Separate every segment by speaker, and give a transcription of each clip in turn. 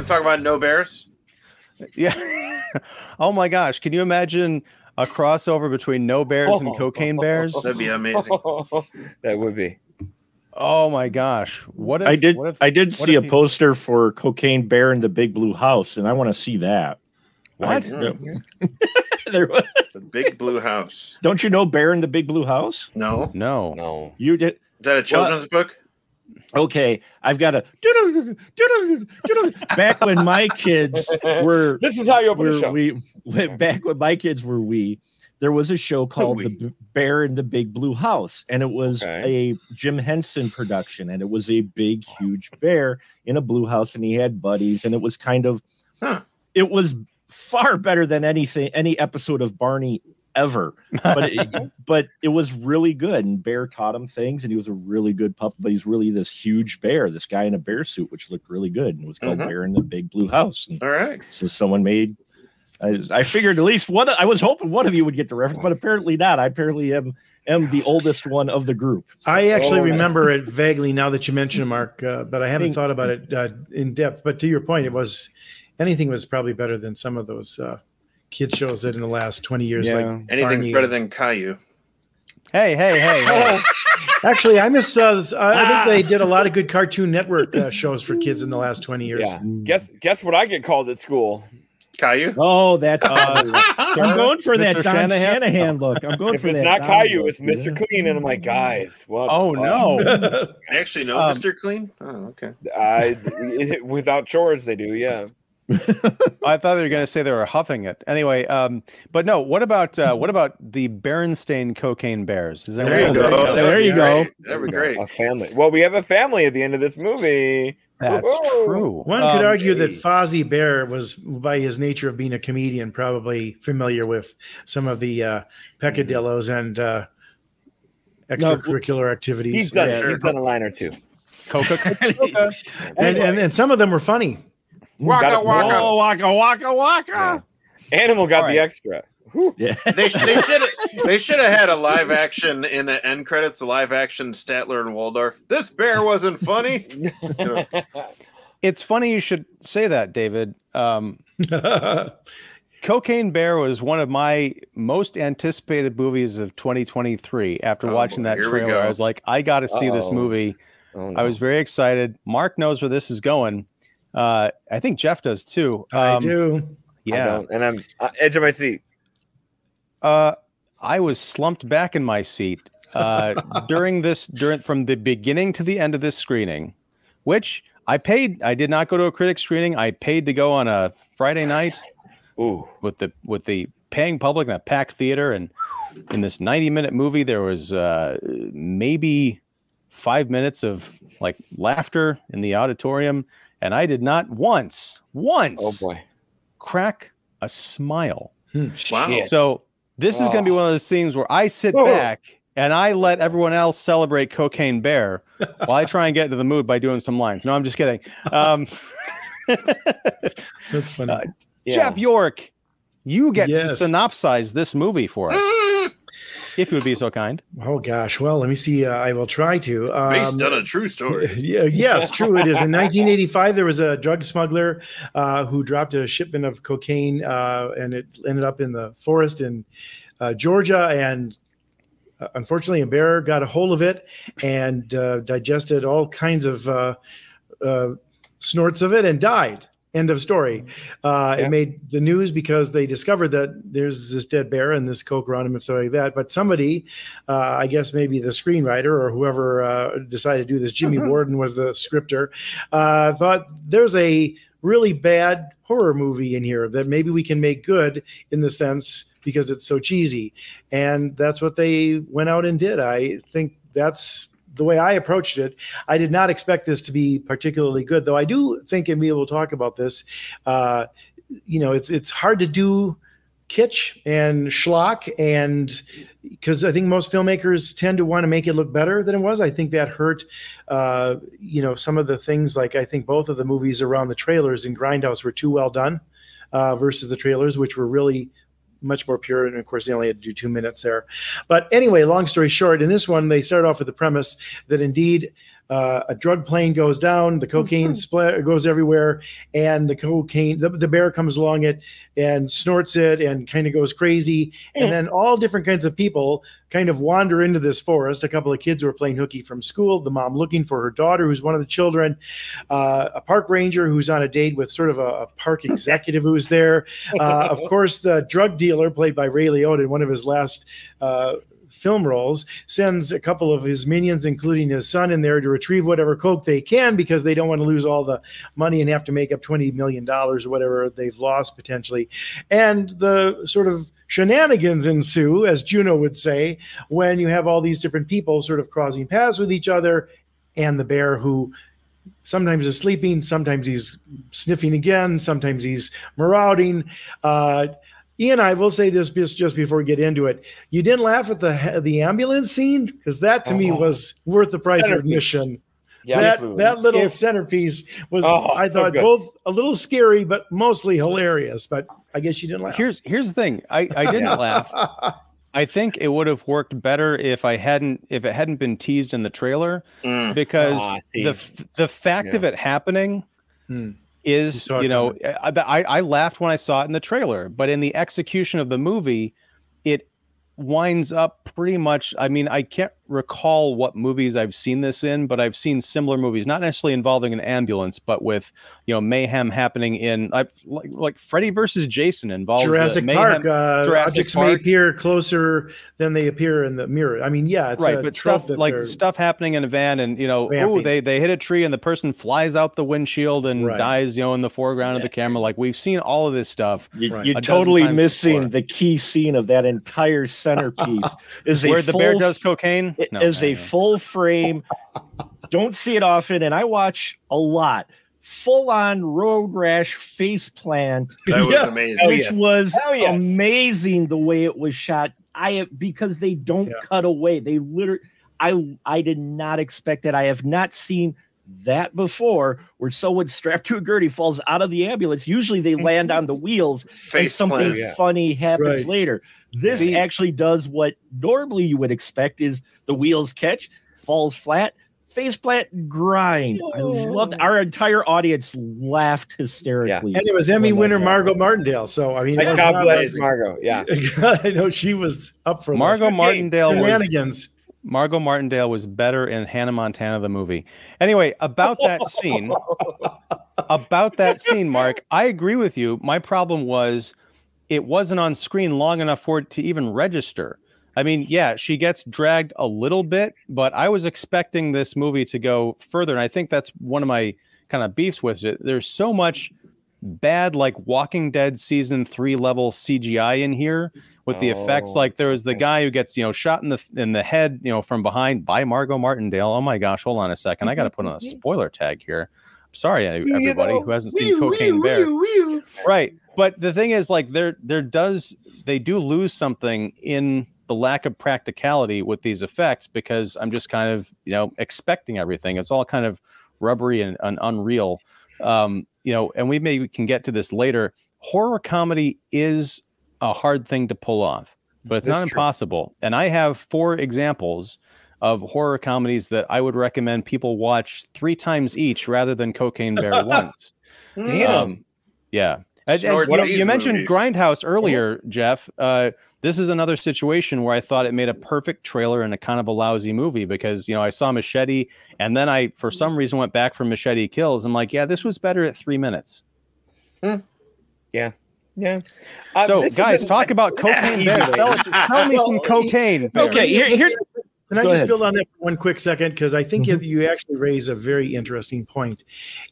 Speaker 1: going to talk about no bears.
Speaker 2: Yeah. oh my gosh! Can you imagine a crossover between no bears and oh. cocaine bears?
Speaker 1: That'd be amazing.
Speaker 3: that would be.
Speaker 2: Oh my gosh! What if
Speaker 4: I did.
Speaker 2: What if,
Speaker 4: I did
Speaker 2: what
Speaker 4: see
Speaker 2: if
Speaker 4: a
Speaker 2: he-
Speaker 4: poster for Cocaine Bear in the Big Blue House, and I want to see that.
Speaker 2: What?
Speaker 4: There was-
Speaker 1: The big blue house.
Speaker 4: don't you know Bear in the Big Blue House?
Speaker 1: No.
Speaker 2: No.
Speaker 3: No.
Speaker 4: You did.
Speaker 1: Is that a children's book?
Speaker 4: Okay, I've got a back when my kids were
Speaker 3: This is how you open
Speaker 4: were
Speaker 3: the show.
Speaker 4: we back when my kids were we there was a show called the bear in the big blue house and it was
Speaker 3: Okay.
Speaker 4: a jim henson production and it was a big huge bear in a blue house and he had buddies and it was kind of
Speaker 1: Huh.
Speaker 4: it was far better than anything any episode of barney ever but it, but it was really good and bear taught him things and he was a really good pup but he's really this huge bear this guy in a bear suit which looked really good and it was called
Speaker 1: Mhm.
Speaker 4: bear in the big blue house and
Speaker 1: All right.
Speaker 4: so someone made. I, I figured at least one. I was hoping one of you would get the reference, but apparently not. I apparently am am the oldest one of the group.
Speaker 5: I actually
Speaker 3: Oh, man.
Speaker 5: remember it vaguely now that you mention it, Mark, uh, but I haven't
Speaker 4: Think-
Speaker 5: thought about it uh, in depth. But to your point, it was anything was probably better than some of those uh, kid shows that in the last 20 years,
Speaker 2: Yeah.
Speaker 5: like
Speaker 1: Anything's
Speaker 5: Barney.
Speaker 1: better than Caillou.
Speaker 2: Hey, hey, hey! hey.
Speaker 5: Actually, I miss. Uh, I I think they did a lot of good Cartoon Network uh, shows for kids in the last 20 years.
Speaker 3: Yeah. Guess guess what I get called at school?
Speaker 1: Caillou?
Speaker 4: Oh, that's.
Speaker 2: Uh,
Speaker 4: I'm going for that Don
Speaker 2: Shanahan?
Speaker 4: Shanahan, look. I'm going
Speaker 3: If
Speaker 4: for
Speaker 3: it's
Speaker 4: that.
Speaker 3: not
Speaker 4: Don
Speaker 3: Caillou,
Speaker 4: look,
Speaker 3: it's Mr. Clean, and I'm like, guys, what?
Speaker 2: Oh
Speaker 3: fuck?
Speaker 2: no!
Speaker 1: Actually know
Speaker 2: Um,
Speaker 1: Mr. Clean. Oh, okay.
Speaker 3: I without chores, they do. Yeah.
Speaker 2: I thought they were going to say they were huffing it. Anyway, um, but no. What about uh, what about the Berenstain cocaine bears? Is that
Speaker 1: There you
Speaker 2: right?
Speaker 1: go.
Speaker 4: There
Speaker 1: That would
Speaker 4: you
Speaker 1: be
Speaker 4: go.
Speaker 1: great. That'd be great.
Speaker 3: A family. Well, we have a family at the end of this movie.
Speaker 2: That's
Speaker 3: Whoa.
Speaker 2: true.
Speaker 5: One could
Speaker 2: Um,
Speaker 5: argue that. Fozzie Bear was, by his nature of being a comedian, probably familiar with some of the uh, peccadillos and uh, extracurricular activities.
Speaker 3: He's done.
Speaker 5: Yeah.
Speaker 3: He's done a line or two.
Speaker 2: Coca Cola.
Speaker 5: and, and and some of them were funny.
Speaker 3: Got it.
Speaker 4: Waka waka waka waka.
Speaker 3: Animal got
Speaker 2: All
Speaker 3: the extra. Whew.
Speaker 4: Yeah.
Speaker 1: They, they should have they should have had a live action in the end credits, a live action Statler and Waldorf. This bear wasn't funny.
Speaker 2: It's funny you should say that, David. Um, Cocaine Bear was one of my most anticipated movies of 2023. After
Speaker 1: Oh,
Speaker 2: watching that trailer, I was like, I got to see this
Speaker 3: Uh-oh.
Speaker 2: movie.
Speaker 3: Oh,
Speaker 2: I was very excited. Mark knows where this is going. Uh, I think Jeff does too.
Speaker 5: I
Speaker 2: Um,
Speaker 5: do.
Speaker 3: I
Speaker 2: Yeah.
Speaker 3: don't, and I'm uh, edge of my seat.
Speaker 2: Uh, I was slumped back in my seat uh, during this during from the beginning to the end of this screening, which I paid. I did not go to a critic screening. I paid to go on a Friday night
Speaker 3: Ooh.
Speaker 2: with the with the paying public in a packed theater, and in this ninety minute movie, there was uh, maybe five minutes of like laughter in the auditorium, and I did not once once
Speaker 3: Oh boy.
Speaker 2: crack a smile.
Speaker 1: Wow.
Speaker 2: So this is going to be one of those scenes where I sit
Speaker 3: Oh.
Speaker 2: back and I let everyone else celebrate Cocaine Bear while I try and get into the mood by doing some lines. No, I'm just kidding. Um,
Speaker 5: That's funny.
Speaker 2: Uh,
Speaker 3: Yeah.
Speaker 2: Jeff York, you get to synopsize this movie for us, if you would be so kind.
Speaker 5: oh gosh. Well, let me see. Uh, I will try to.
Speaker 1: Based
Speaker 5: Um,
Speaker 1: on a true story.
Speaker 5: yeah, yes, true. It is. In 1985, there was a drug smuggler uh, who dropped a shipment of cocaine, uh, and it ended up in the forest in uh, Georgia. And uh, unfortunately, a bear got a hold of it and uh, digested all kinds of uh, uh, snorts of it and died. End of story. Uh,
Speaker 3: Yeah.
Speaker 5: It made the news because they discovered that there's this dead bear and this coke around him and stuff like that. But somebody, uh, I guess maybe the screenwriter or whoever uh, decided to do this, Jimmy Warden was the scripter, uh, thought there's a really bad horror movie in here that maybe we can make good in the sense because it's so cheesy. And that's what they went out and did. I think that's the way I approached it. I did not expect this to be particularly good, though I do think, and we will talk about this. Uh, you know, it's it's hard to do kitsch and schlock and because I think most filmmakers tend to want to make it look better than it was. I think that hurt, uh, you know, some of the things like I think both of the movies around the trailers in Grindhouse were too well done uh, versus the trailers, which were really much more pure. And of course, they only had to do two minutes there. But anyway, long story short, in this one, they start off with the premise that indeed uh, a drug plane goes down, the cocaine split goes everywhere, and the cocaine, the, the bear comes along it and snorts it and kind of goes crazy. And then all different kinds of people kind of wander into this forest. A couple of kids who are playing hooky from school, the mom looking for her daughter, who's one of the children, uh, a park ranger who's on a date with sort of a, a park executive who's there. Uh, of course, the drug dealer, played by Ray Liotta in one of his last uh, film roles, sends a couple of his minions, including his son, in there to retrieve whatever coke they can because they don't want to lose all the money and have to make up $20 million or whatever they've lost potentially. And the sort of shenanigans ensue, as Juno would say, when you have all these different people sort of crossing paths with each other and the bear who sometimes is sleeping, sometimes he's sniffing again, sometimes he's marauding. Uh, Ian, I will say this just, just before we get into it. You didn't laugh at the the ambulance scene because that to me
Speaker 3: Oh.
Speaker 5: was worth the price of admission.
Speaker 3: Yeah,
Speaker 5: that that little
Speaker 3: If-
Speaker 5: centerpiece was,
Speaker 3: Oh,
Speaker 5: I thought,
Speaker 3: good.
Speaker 5: both a little scary but mostly hilarious. But I guess you didn't laugh.
Speaker 2: Here's here's the thing. I, I didn't
Speaker 3: Yeah.
Speaker 2: laugh. I think it would have worked better if I hadn't if it hadn't been teased in the trailer
Speaker 1: Mm.
Speaker 2: because
Speaker 3: see.
Speaker 2: the the fact of it happening
Speaker 5: Hmm.
Speaker 2: Is
Speaker 5: You
Speaker 2: know I, I I laughed when I saw it in the trailer, but in the execution of the movie, it winds up pretty much. I mean, I can't recall what movies I've seen this in, but I've seen similar movies, not necessarily involving an ambulance, but with you know mayhem happening in like like, like Freddy versus Jason involves
Speaker 5: Jurassic
Speaker 2: mayhem.
Speaker 5: Park. Uh,
Speaker 2: Jurassic
Speaker 5: objects may appear closer than they appear in the mirror. I mean, yeah, it's
Speaker 2: right
Speaker 5: a
Speaker 2: but stuff
Speaker 5: that
Speaker 2: like stuff happening in a van and you know oh they they hit a tree and the person flies out the windshield and
Speaker 5: Right.
Speaker 2: dies you know in the foreground of the camera like we've seen all of this stuff
Speaker 4: You,
Speaker 5: Right.
Speaker 4: You're totally missing
Speaker 2: before.
Speaker 4: the key scene of that entire centerpiece. Is
Speaker 2: where
Speaker 4: a
Speaker 2: the bear does cocaine
Speaker 4: It
Speaker 2: No,
Speaker 4: is
Speaker 2: I
Speaker 4: a
Speaker 2: know.
Speaker 4: full frame. Don't see it often, and I watch a lot. Full on road rash face plant,
Speaker 1: That was
Speaker 5: Yes.
Speaker 1: amazing.
Speaker 4: Which
Speaker 3: yes.
Speaker 4: was
Speaker 3: yes.
Speaker 4: amazing the way it was shot. I because they don't
Speaker 5: Yeah.
Speaker 4: cut away. They literally. I I did not expect that. I have not seen that before, where someone strapped to a gurney falls out of the ambulance. Usually they land on the wheels and something
Speaker 1: plant.
Speaker 3: yeah.
Speaker 4: funny happens
Speaker 5: Right.
Speaker 4: later. This
Speaker 2: See-
Speaker 4: actually does what normally you would expect is the wheels catch, falls flat, face plant, grind. I loved our entire audience laughed hysterically.
Speaker 5: and it was Emmy winner
Speaker 4: happened.
Speaker 5: Margot Martindale. So I mean, it
Speaker 3: God
Speaker 5: not
Speaker 3: bless
Speaker 5: like-
Speaker 3: Margot. Yeah.
Speaker 5: I know she was up for
Speaker 2: margot
Speaker 5: the
Speaker 2: martindale was
Speaker 5: shenanigans.
Speaker 2: margot martindale was better in hannah montana the movie anyway about that scene about that scene mark i agree with you my problem was it wasn't on screen long enough for it to even register. I mean yeah she gets dragged a little bit but i was expecting this movie to go further and i think that's one of my kind of beefs with it. There's so much bad like walking dead season 3 level cgi in here with the effects.
Speaker 3: Oh,
Speaker 2: like there was the guy who gets you know shot in the in the head you know from behind by margot martindale. Oh my gosh hold on a second. I gotta put on a spoiler tag here. I'm sorry everybody who hasn't seen cocaine bear. right but the thing is like there there does they do lose something in the lack of practicality with these effects because i'm just kind of you know expecting everything. It's all kind of rubbery and, and unreal. Um you know and we maybe can get to this later. Horror comedy is a hard thing to pull off but it's
Speaker 3: That's
Speaker 2: not
Speaker 3: true.
Speaker 2: impossible. And i have four examples of horror comedies that i would recommend people watch three times each rather than cocaine bear once
Speaker 3: Damn.
Speaker 2: um, yeah. And- and,
Speaker 1: Snort
Speaker 2: you, know,
Speaker 1: these
Speaker 2: you mentioned. Grindhouse earlier, Jeff. Uh, this is another situation where I thought it made a perfect trailer and a kind of a lousy movie because you know I saw Machete and then I for some reason went back from Machete Kills. I'm like, yeah, this was better at three minutes. Hmm.
Speaker 3: yeah. Uh,
Speaker 2: so guys,
Speaker 3: isn't-
Speaker 2: talk about cocaine bear. Tell, us- tell me some cocaine. Bear.
Speaker 4: Okay, here, here
Speaker 5: Can I
Speaker 4: Go
Speaker 5: just
Speaker 4: ahead.
Speaker 5: build on that for one quick second? Because I think
Speaker 4: Mhm.
Speaker 5: you actually raise a very interesting point.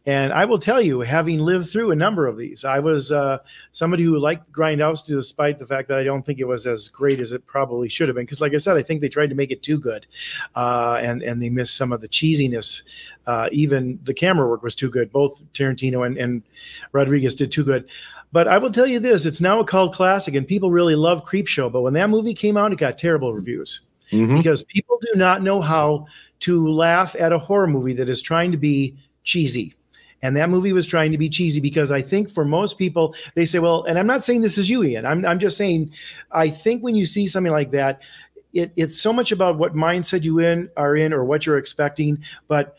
Speaker 5: And I will tell you, having lived through a number of these, I was uh, somebody who liked Grindhouse despite the fact that I don't think it was as great as it probably should have been. Because, like I said, I think they tried to make it too good, uh, and and they missed some of the cheesiness. Uh, even the camera work was too good. Both Tarantino and, and Rodriguez did too good. But I will tell you this: it's now a cult classic, and people really love Creepshow. But when that movie came out, it got terrible reviews because people do not know how to laugh at a horror movie that is trying to be cheesy. And that movie was trying to be cheesy because I think for most people, they say, well, and I'm not saying this is you, Ian. I'm, I'm just saying, I think when you see something like that, it, it's so much about what mindset you in are in or what you're expecting. But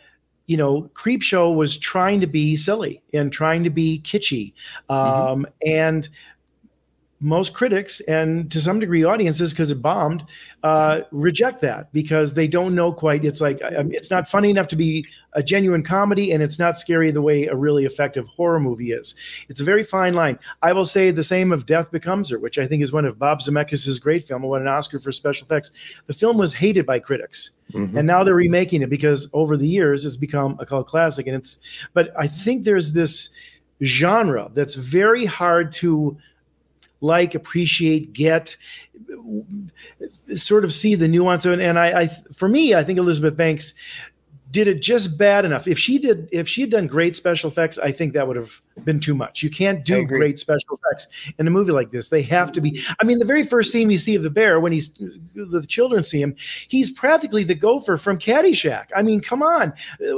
Speaker 5: you know, Creep Show was trying to be silly and trying to be kitschy, um, and most critics and to some degree audiences because it bombed uh, reject that because they don't know quite it's like it's not funny enough to be a genuine comedy and it's not scary the way a really effective horror movie is. It's a very fine line. I will say the same of death becomes her which i think is one of bob zemeckis' great film won an oscar for special effects. The film was hated by critics
Speaker 3: Mhm.
Speaker 5: and now they're remaking it because over the years it's become a cult classic and it's but i think there's this genre that's very hard to like appreciate get sort of see the nuance it. And I, I for me i think elizabeth banks did it just bad enough if she did if she had done great special effects i think that would have been too much you can't do great special effects in a movie like this they have to be i mean the very first scene we see of the bear when he's the children see him he's practically the gopher from caddyshack i mean come on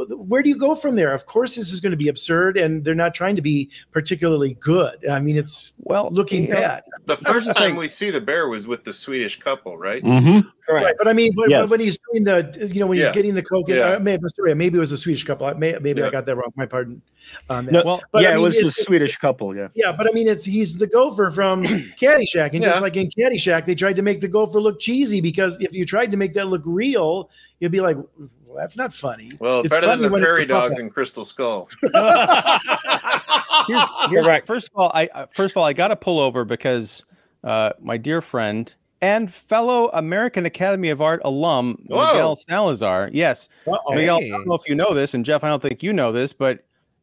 Speaker 5: where do you go from there of course this is going to be absurd and they're not trying to be particularly good i mean it's
Speaker 2: Well,
Speaker 5: looking
Speaker 2: you know,
Speaker 5: bad
Speaker 1: The first time we see the bear was with the Swedish couple, right?
Speaker 4: Mm-hmm.
Speaker 3: Correct.
Speaker 5: Right, but I mean, but,
Speaker 4: Yes.
Speaker 5: but when he's doing the, you know, when
Speaker 1: Yeah.
Speaker 5: he's getting the coke, in,
Speaker 1: Yeah.
Speaker 5: uh, maybe, sorry, maybe it was a Swedish couple. I may, maybe I got that wrong. My pardon. On that.
Speaker 4: No,
Speaker 2: Well,
Speaker 5: But,
Speaker 4: yeah,
Speaker 5: I
Speaker 4: it was a Swedish couple. Yeah.
Speaker 5: Yeah, but I mean, it's he's the gopher from Caddyshack, and
Speaker 1: Yeah.
Speaker 5: just like in Caddyshack, they tried to make the gopher look cheesy because if you tried to make that look real, you'd be like, well, that's not funny.
Speaker 1: Well,
Speaker 5: It's
Speaker 1: better
Speaker 5: funny
Speaker 1: than the
Speaker 5: when
Speaker 1: prairie dogs
Speaker 5: puppet.
Speaker 1: and Crystal Skull.
Speaker 2: here's, here's
Speaker 3: right.
Speaker 2: first of all, I uh, first of all I got to pull over because uh, my dear friend and fellow American Academy of Art alum
Speaker 1: Whoa.
Speaker 2: Miguel Salazar. Yes,
Speaker 5: Uh-oh.
Speaker 2: Miguel. I don't know if you know this, and Jeff, I don't think you know this, but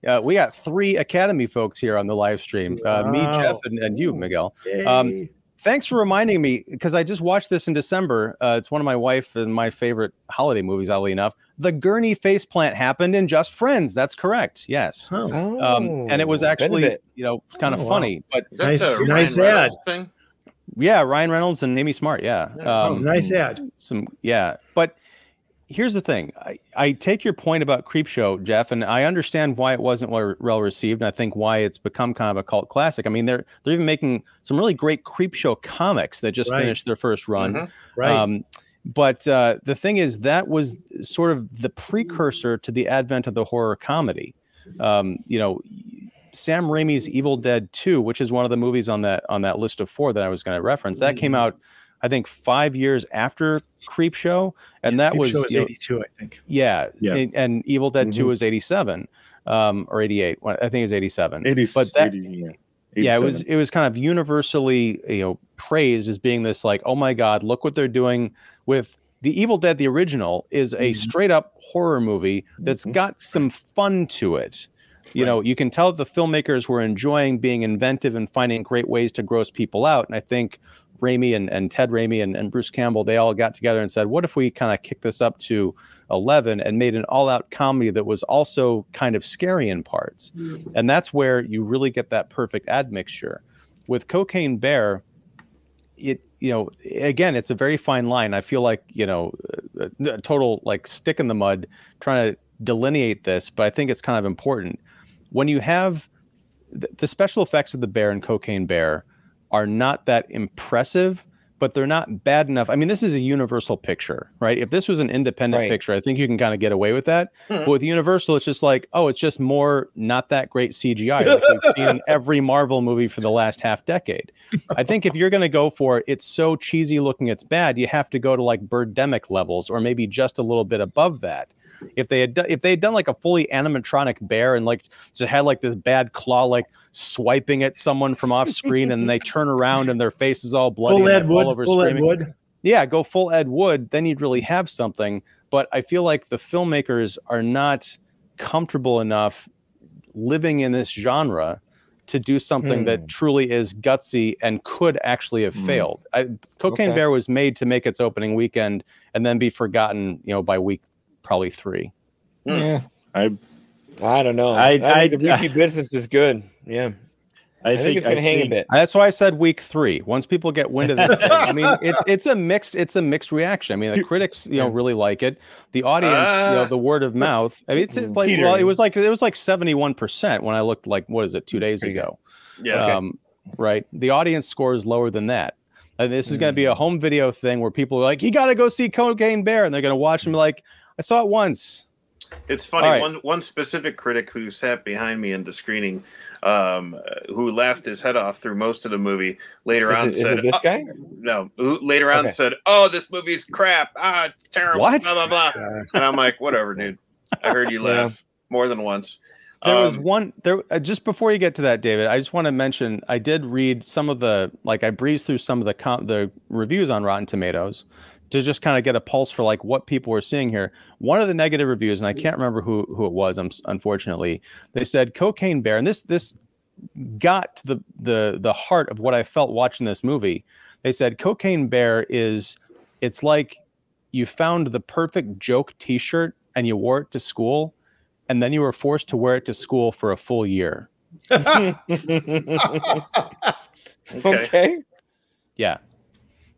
Speaker 2: uh, we got three Academy folks here on the live stream. Uh, me, Jeff, and, and you, Miguel.
Speaker 5: Yay.
Speaker 2: Um, Thanks for reminding me because I just watched this in December. Uh, it's one of my wife and my favorite holiday movies, oddly enough. The Gurney faceplant happened in Just Friends. That's correct. Yes.
Speaker 3: Oh,
Speaker 2: Um, and it was actually, you know, kind of
Speaker 5: Oh, wow.
Speaker 2: funny. But
Speaker 5: Nice- nice ad.
Speaker 1: Thing?
Speaker 2: Yeah, Ryan Reynolds and Amy Smart. Yeah.
Speaker 5: Oh,
Speaker 2: Um,
Speaker 5: nice ad.
Speaker 2: Some, yeah. But here's the thing I, I take your point about Creepshow, Jeff, and I understand why it wasn't well received. And I think why it's become kind of a cult classic. I mean, they're they're even making some really great Creepshow comics that just
Speaker 5: Right.
Speaker 2: finished their first run.
Speaker 1: Mhm.
Speaker 5: Right.
Speaker 2: Um, but uh, the thing is, that was sort of the precursor to the advent of the horror comedy. Um, you know, Sam Raimi's Evil Dead 2, which is one of the movies on that on that list of four that I was going to reference, that came out, I think, five years after Creepshow, and that
Speaker 5: Creep
Speaker 2: was
Speaker 5: Show is
Speaker 2: you know,
Speaker 5: 82, I think.
Speaker 2: yeah,
Speaker 4: Yeah.
Speaker 2: And, and Evil Dead 2
Speaker 3: Mhm.
Speaker 2: was 87 um, or 88. I think it was 87.
Speaker 4: 80,
Speaker 2: But that-
Speaker 4: 80, yeah.
Speaker 2: yeah it was it was kind of universally you know praised as being this like oh my god look what they're doing with the evil dead the original is a
Speaker 4: Mhm.
Speaker 2: straight up horror movie that's
Speaker 3: Mhm.
Speaker 2: got some fun to it you
Speaker 4: Right.
Speaker 2: know you can tell the filmmakers were enjoying being inventive and finding great ways to gross people out and i think Raimi and, and Ted Raimi and, and Bruce Campbell, they all got together and said, what if we kind of kick this up to 11 and made an all out comedy that was also kind of scary in parts? Mm. And that's where you really get that perfect admixture. With Cocaine Bear, it, you know, again, it's a very fine line. I feel like, you know, a, a total like stick in the mud trying to delineate this, but I think it's kind of important. When you have the, the special effects of the bear and Cocaine Bear are not that impressive, but they're not bad enough. I mean, this is a universal picture, right? If this was an independent
Speaker 3: Right.
Speaker 2: picture, I think you can kind of get away with that.
Speaker 1: Mhm.
Speaker 2: But with Universal, it's just like, oh, it's just more not that great CGI, like we've seen in every Marvel movie for the last half decade. I think if you're going to go for it, it's so cheesy looking, it's bad, you have to go to like Birdemic levels or maybe just a little bit above that. If they had done, if they had done like a fully animatronic bear and like just had like this bad claw like swiping at someone from off screen and they turn around and their face is all bloody
Speaker 5: Full
Speaker 2: and
Speaker 5: Ed
Speaker 2: fall
Speaker 5: Wood.
Speaker 2: over
Speaker 5: Full Ed
Speaker 2: screaming
Speaker 5: Wood.
Speaker 2: yeah, go full Ed Wood, then you'd really have something. But I feel like the filmmakers are not comfortable enough living in this genre to do something
Speaker 3: Hmm.
Speaker 2: that truly is gutsy and could actually have
Speaker 4: Hmm.
Speaker 2: failed. I, Cocaine
Speaker 3: Okay.
Speaker 2: Bear was made to make its opening weekend and then be forgotten, you know, by week probably three.
Speaker 4: Yeah, I
Speaker 3: I don't know.
Speaker 4: I-
Speaker 3: I, think
Speaker 4: I-
Speaker 3: the repeat business is good. Yeah,
Speaker 4: I,
Speaker 3: I, think, it's gonna hang a bit.
Speaker 2: That's why I said week three. Once people get wind of this, thing, I mean, it's it's a mixed it's a mixed reaction. I mean, the critics you know really like it. The audience, you know,
Speaker 1: Ah.
Speaker 2: the word of mouth. I mean, it's, it's like well, it was like it was like seventy one percent when I looked like what is it two days ago.
Speaker 1: Yeah.
Speaker 2: Um, right. The audience score is lower than that. And this is going to be a
Speaker 3: Mm.
Speaker 2: home video thing where people are like, "You got to go see Cocaine Bear," and they're going to watch and be like, "I saw it once."
Speaker 1: It's funny.
Speaker 2: Right.
Speaker 1: One one specific critic who sat behind me in the screening, um, who laughed his head off through most of the movie, later
Speaker 3: Is
Speaker 1: on
Speaker 3: it, is
Speaker 1: said,
Speaker 3: this
Speaker 1: "Oh,
Speaker 3: guy?
Speaker 1: "No." Who later on
Speaker 3: Okay.
Speaker 1: said, "Oh, this movie's crap. Ah, it's terrible."
Speaker 2: What?
Speaker 1: Blah blah blah. And I'm like, "Whatever, dude. I heard you
Speaker 3: Yeah.
Speaker 1: laugh more than once."
Speaker 2: There was
Speaker 1: Um,
Speaker 2: one there uh, just before you get to that, David. I just want to mention I did read some of the like I breezed through some of the com- the reviews on Rotten Tomatoes to just kind of get a pulse for like what people were seeing here. One of the negative reviews, and I can't remember who who it was. Um, unfortunately, they said Cocaine Bear, and this this got to the the the heart of what I felt watching this movie. They said Cocaine Bear is it's like you found the perfect joke T-shirt and you wore it to school, and then you were forced to wear it to school for a full year.
Speaker 1: okay.
Speaker 3: okay.
Speaker 2: Yeah,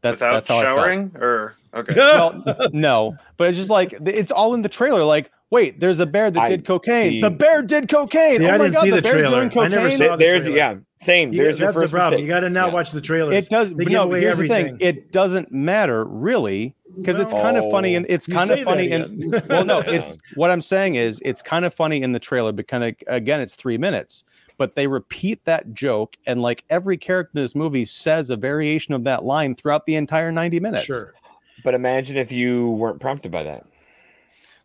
Speaker 2: that's
Speaker 1: Without
Speaker 2: that's how
Speaker 1: showering, or okay.
Speaker 2: Well, no, but it's just like it's all in the trailer. Like, wait, there's a bear that
Speaker 3: I
Speaker 2: did cocaine.
Speaker 3: see.
Speaker 2: The bear did cocaine.
Speaker 5: See,
Speaker 2: oh
Speaker 5: I
Speaker 2: my
Speaker 5: didn't
Speaker 2: god,
Speaker 5: see
Speaker 2: the,
Speaker 5: the
Speaker 2: bear
Speaker 5: trailer.
Speaker 2: doing
Speaker 5: I
Speaker 2: cocaine.
Speaker 5: never saw
Speaker 3: There-
Speaker 5: the
Speaker 3: there's
Speaker 5: trailer.
Speaker 3: yeah, same.
Speaker 5: You-
Speaker 3: There's your
Speaker 5: that's the
Speaker 3: first
Speaker 5: problem.
Speaker 3: mistake.
Speaker 5: You got to now
Speaker 3: Yeah.
Speaker 5: watch the trailers.
Speaker 2: It does.
Speaker 5: They
Speaker 2: but no, but here's
Speaker 5: everything.
Speaker 2: the thing. It doesn't matter really because it's kind of funny and it's
Speaker 5: You
Speaker 2: kind of funny and well, no, it's what I'm saying is it's kind of funny in the trailer, but kind of again, it's three minutes. But they repeat that joke, and like every character in this movie says a variation of that line throughout the entire 90 minutes.
Speaker 5: Sure.
Speaker 3: But imagine if you weren't prompted by that.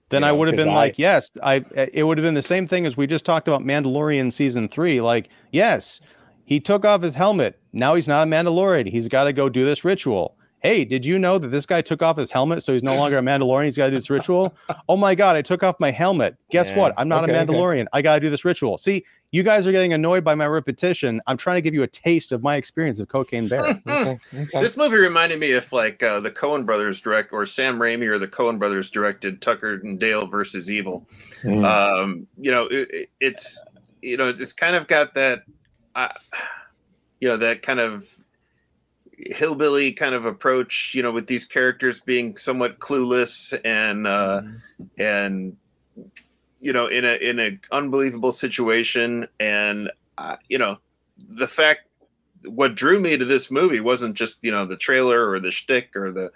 Speaker 2: Then
Speaker 3: You
Speaker 2: I would have been
Speaker 3: I-
Speaker 2: like, yes, I. It would have been the same thing as we just talked about Mandalorian season three. Like, yes, he took off his helmet. Now he's not a Mandalorian. He's got to go do this ritual. Hey, did you know that this guy took off his helmet, so he's no longer a Mandalorian? He's got to do this ritual. Oh my god, I took off my helmet. Guess
Speaker 3: Yeah.
Speaker 2: what? I'm not
Speaker 3: Okay,
Speaker 2: a
Speaker 3: okay.
Speaker 2: Mandalorian. I got to do this ritual. See, you guys are getting annoyed by my repetition. I'm trying to give you a taste of my experience of Cocaine Bear.
Speaker 3: Okay. okay.
Speaker 1: This movie reminded me if like uh, the Coen brothers direct or Sam Raimi or the Coen brothers directed Tucker and Dale versus Evil.
Speaker 3: Mm.
Speaker 1: Um, you know, it, it- it's you know it's kind of got that, uh, you know, that kind of hillbilly kind of approach. You know, with these characters being somewhat clueless and uh, and you know in a in a unbelievable situation and uh, you know the fact what drew me to this movie wasn't just you know the trailer or the shtick or the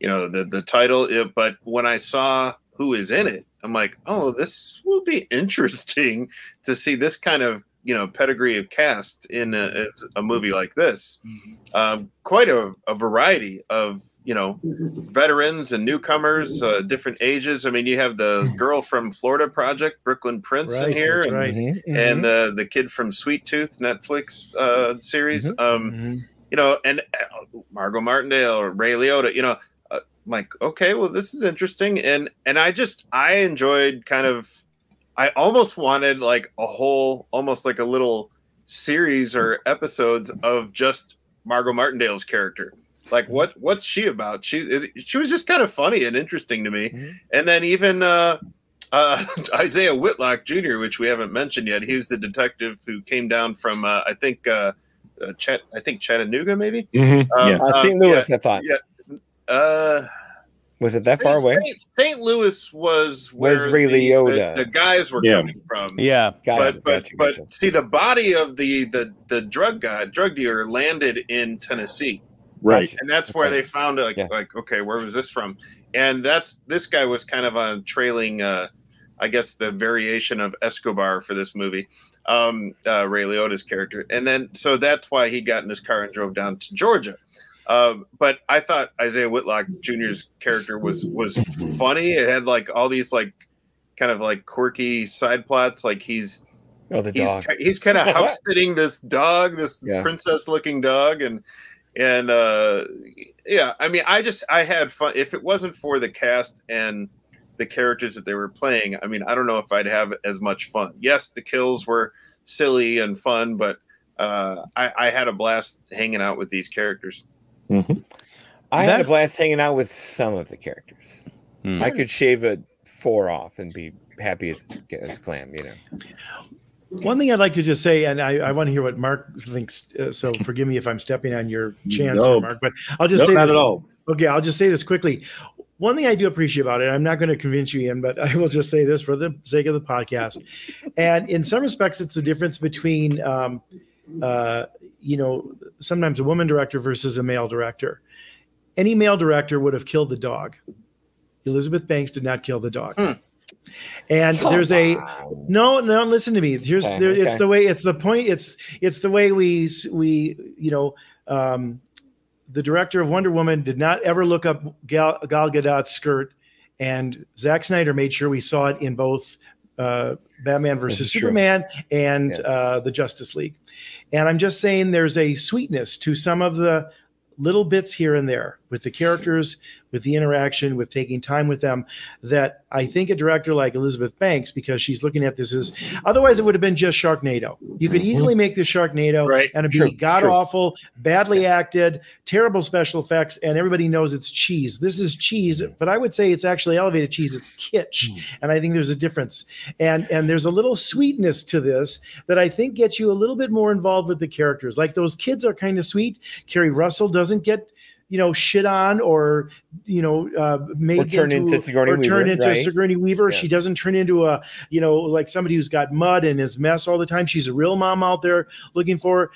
Speaker 1: you know the the title, it, but when I saw who is in it, I'm like, oh, this will be interesting to see this kind of you know pedigree of cast in a, a movie like this. Um, quite a, a variety of you know veterans and newcomers, uh, different ages. I mean, you have the girl from Florida Project, Brooklyn Prince, in here, and,
Speaker 5: right.
Speaker 3: Mhm,
Speaker 1: and the the kid from Sweet Tooth Netflix uh, series.
Speaker 3: Mhm,
Speaker 1: Um,
Speaker 3: mhm.
Speaker 1: you know, and uh, Margot Martindale or Ray Liotta, you know, uh, like, okay, well, this is interesting, and and I just I enjoyed kind of, I almost wanted like a whole, almost like a little series or episodes of just Margot Martindale's character. Like what what's she about? She she was just kind of funny and interesting to me,
Speaker 3: Mhm.
Speaker 1: and then even uh, uh, Isaiah Whitlock Jr., which we haven't mentioned yet, he was the detective who came down from uh, I think uh, uh, Chat I think Chattanooga maybe.
Speaker 4: Mhm.
Speaker 1: Um,
Speaker 4: Yeah.
Speaker 3: Uh,
Speaker 1: um,
Speaker 3: St. Louis, I thought.
Speaker 1: yeah.
Speaker 3: Was it that far away?
Speaker 1: St. St. Louis was where
Speaker 3: Ray
Speaker 1: the,
Speaker 3: Liotta.
Speaker 1: the, the guys were
Speaker 4: Yeah.
Speaker 1: coming from.
Speaker 2: yeah,
Speaker 3: Got
Speaker 1: but
Speaker 3: it.
Speaker 1: but
Speaker 3: Gotcha,
Speaker 1: but
Speaker 3: gotcha.
Speaker 1: see the body of the the the drug guy drug dealer landed in Tennessee
Speaker 4: Right.
Speaker 1: and that's where
Speaker 3: Okay.
Speaker 1: they found like
Speaker 3: Yeah.
Speaker 1: like okay where was this from and that's this guy was kind of on trailing uh i guess the variation of escobar for this movie um uh ray liotta's character and then so that's why he got in his car and drove down to georgia um but i thought isaiah whitlock jr's character was was funny it had like all these like kind of like quirky side plots like he's
Speaker 3: Oh, the
Speaker 1: he's,
Speaker 3: dog.
Speaker 1: he's kind of house sitting this dog, this
Speaker 3: Yeah.
Speaker 1: princess looking dog, and and uh yeah, I mean, I just I had fun. If it wasn't for the cast and the characters that they were playing, I mean, I don't know if I'd have as much fun. Yes, the kills were silly and fun, but uh, I, I had a blast hanging out with these characters.
Speaker 3: I had a
Speaker 2: That-
Speaker 3: blast hanging out with some of the characters.
Speaker 2: Hmm.
Speaker 3: I could shave a four off and be happy as, as clam, you know.
Speaker 5: One thing I'd like to just say, and I, I want to hear what Mark thinks. Uh, so forgive me if I'm stepping on your chance,
Speaker 4: No.
Speaker 5: Mark. But I'll just
Speaker 4: Nope,
Speaker 5: say
Speaker 4: not
Speaker 5: this.
Speaker 4: at all.
Speaker 5: Okay, I'll just say this quickly. One thing I do appreciate about it, I'm not going to convince you, Ian, but I will just say this for the sake of the podcast. And in some respects, it's the difference between, um, uh, you know, sometimes a woman director versus a male director. Any male director would have killed the dog. Elizabeth Banks did not kill the dog.
Speaker 1: Hmm.
Speaker 5: And
Speaker 3: Come
Speaker 5: there's a
Speaker 3: on.
Speaker 5: no, no. Listen to me. Here's
Speaker 3: Okay,
Speaker 5: there. It's the way. It's the point. It's it's the way we we you know. Um, the director of Wonder Woman did not ever look up Gal, Gal Gadot's skirt, and Zack Snyder made sure we saw it in both uh, Batman versus
Speaker 3: is true.
Speaker 5: Superman and
Speaker 3: Yeah.
Speaker 5: uh, the Justice League. And I'm just saying, there's a sweetness to some of the little bits here and there with the characters, with the interaction, with taking time with them that I think a director like Elizabeth Banks, because she's looking at this as otherwise it would have been just Sharknado. You could easily mm-hmm. make this Sharknado
Speaker 1: Right.
Speaker 5: and it'd
Speaker 3: True,
Speaker 5: be god awful, badly acted, terrible special effects, and everybody knows it's cheese. This is cheese, mm-hmm. but I would say it's actually elevated cheese. It's kitsch, mm-hmm. and I think there's a difference. And and there's a little sweetness to this that I think gets you a little bit more involved with the characters. Like those kids are kind of sweet. Keri Russell doesn't get you know shit on or you know uh made
Speaker 3: Or turn into Sigourney
Speaker 5: or turn into
Speaker 3: right?
Speaker 5: Sigourney Weaver.
Speaker 3: Yeah.
Speaker 5: She doesn't turn into a you know like somebody who's got mud and is mess all the time. She's a real mom out there looking for